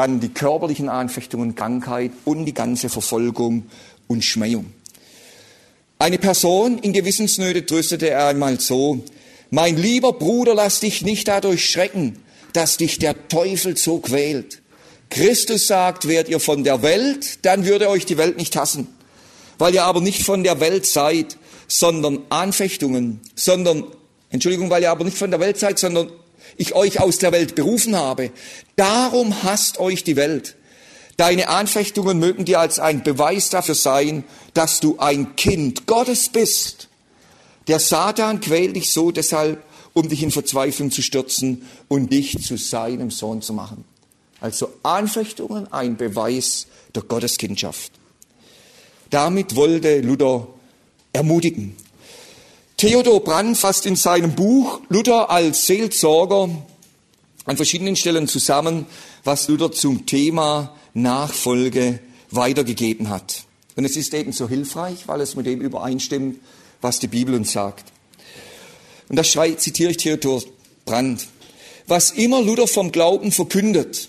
dann die körperlichen Anfechtungen, Krankheit und die ganze Verfolgung und Schmähung. Eine Person in Gewissensnöte tröstete er einmal so, mein lieber Bruder, lass dich nicht dadurch schrecken, dass dich der Teufel so quält. Christus sagt, wärt ihr von der Welt, dann würde euch die Welt nicht hassen. Weil ihr aber nicht von der Welt seid, sondern Anfechtungen, sondern, Entschuldigung, weil ihr aber nicht von der Welt seid, sondern ich euch aus der Welt berufen habe. Darum hasst euch die Welt. Deine Anfechtungen mögen dir als ein Beweis dafür sein, dass du ein Kind Gottes bist. Der Satan quält dich so deshalb, um dich in Verzweiflung zu stürzen und dich zu seinem Sohn zu machen. Also Anfechtungen ein Beweis der Gotteskindschaft. Damit wollte Luther ermutigen. Theodor Brand fasst in seinem Buch Luther als Seelsorger an verschiedenen Stellen zusammen, was Luther zum Thema Nachfolge weitergegeben hat. Und es ist eben so hilfreich, weil es mit dem übereinstimmt, was die Bibel uns sagt. Und da zitiere ich Theodor Brand. Was immer Luther vom Glauben verkündet,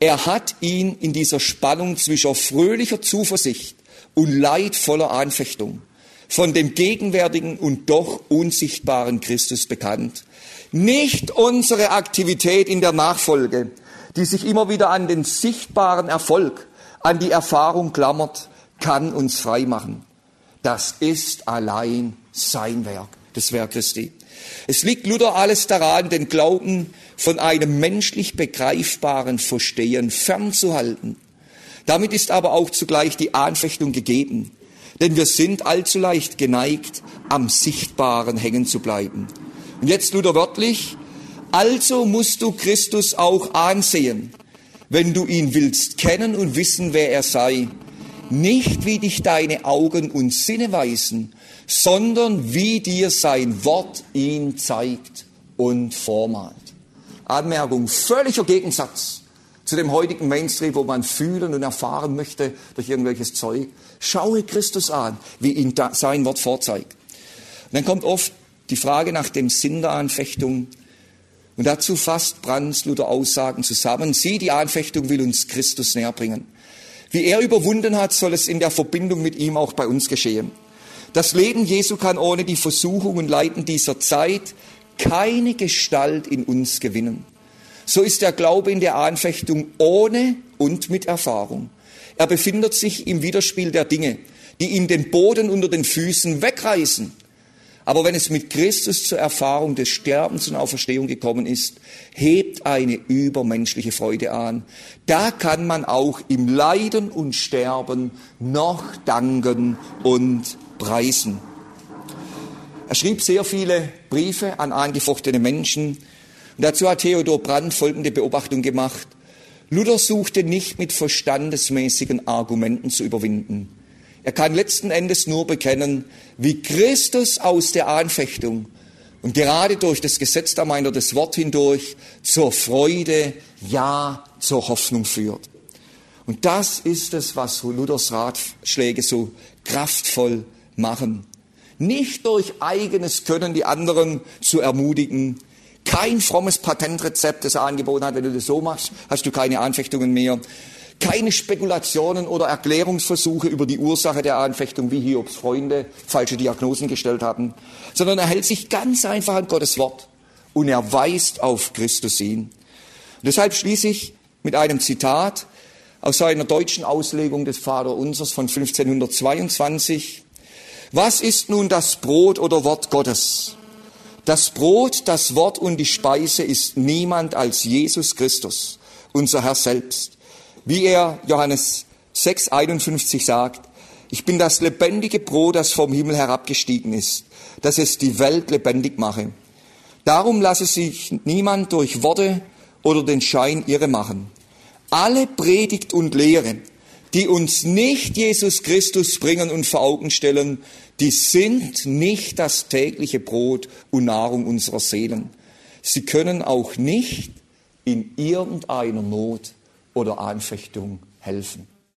er hat ihn in dieser Spannung zwischen fröhlicher Zuversicht und leidvoller Anfechtung von dem gegenwärtigen und doch unsichtbaren Christus bekannt. Nicht unsere Aktivität in der Nachfolge, die sich immer wieder an den sichtbaren Erfolg, an die Erfahrung klammert, kann uns frei machen. Das ist allein sein Werk, das Werk Christi. Es liegt Luther alles daran, den Glauben von einem menschlich begreifbaren Verstehen fernzuhalten. Damit ist aber auch zugleich die Anfechtung gegeben. Denn wir sind allzu leicht geneigt, am Sichtbaren hängen zu bleiben. Und jetzt Luther wörtlich, also musst du Christus auch ansehen, wenn du ihn willst kennen und wissen, wer er sei. Nicht wie dich deine Augen und Sinne weisen, sondern wie dir sein Wort ihn zeigt und vormalt. Anmerkung, völliger Gegensatz zu dem heutigen Mainstream, wo man fühlen und erfahren möchte durch irgendwelches Zeug. Schaue Christus an, wie ihn sein Wort vorzeigt. Und dann kommt oft die Frage nach dem Sinn der Anfechtung. Und dazu fasst Brands Luther Aussagen zusammen. Sie, die Anfechtung will uns Christus näher bringen. Wie er überwunden hat, soll es in der Verbindung mit ihm auch bei uns geschehen. Das Leben Jesu kann ohne die Versuchung und Leiden dieser Zeit keine Gestalt in uns gewinnen. So ist der Glaube in der Anfechtung ohne und mit Erfahrung. Er befindet sich im Widerspiel der Dinge, die ihm den Boden unter den Füßen wegreißen. Aber wenn es mit Christus zur Erfahrung des Sterbens und Auferstehung gekommen ist, hebt eine übermenschliche Freude an. Da kann man auch im Leiden und Sterben noch danken und preisen. Er schrieb sehr viele Briefe an angefochtene Menschen, und dazu hat Theodor Brandt folgende Beobachtung gemacht. Luther suchte nicht mit verstandesmäßigen Argumenten zu überwinden. Er kann letzten Endes nur bekennen, wie Christus aus der Anfechtung und gerade durch das Gesetz der Meiner das Wort hindurch zur Freude, ja zur Hoffnung führt. Und das ist es, was Luthers Ratschläge so kraftvoll machen. Nicht durch eigenes Können die anderen zu ermutigen, kein frommes Patentrezept, das er angeboten hat. Wenn du das so machst, hast du keine Anfechtungen mehr. Keine Spekulationen oder Erklärungsversuche über die Ursache der Anfechtung, wie Hiobs Freunde falsche Diagnosen gestellt haben, sondern er hält sich ganz einfach an Gottes Wort und er weist auf Christus hin. Und deshalb schließe ich mit einem Zitat aus seiner deutschen Auslegung des Vaterunsers von 1522. Was ist nun das Brot oder Wort Gottes? Das Brot, das Wort und die Speise ist niemand als Jesus Christus, unser Herr selbst. Wie er Johannes 6, 51 sagt, ich bin das lebendige Brot, das vom Himmel herabgestiegen ist, dass es die Welt lebendig mache. Darum lasse sich niemand durch Worte oder den Schein irre machen. Alle Predigt und Lehre, die uns nicht Jesus Christus bringen und vor Augen stellen, die sind nicht das tägliche Brot und Nahrung unserer Seelen. Sie können auch nicht in irgendeiner Not oder Anfechtung helfen.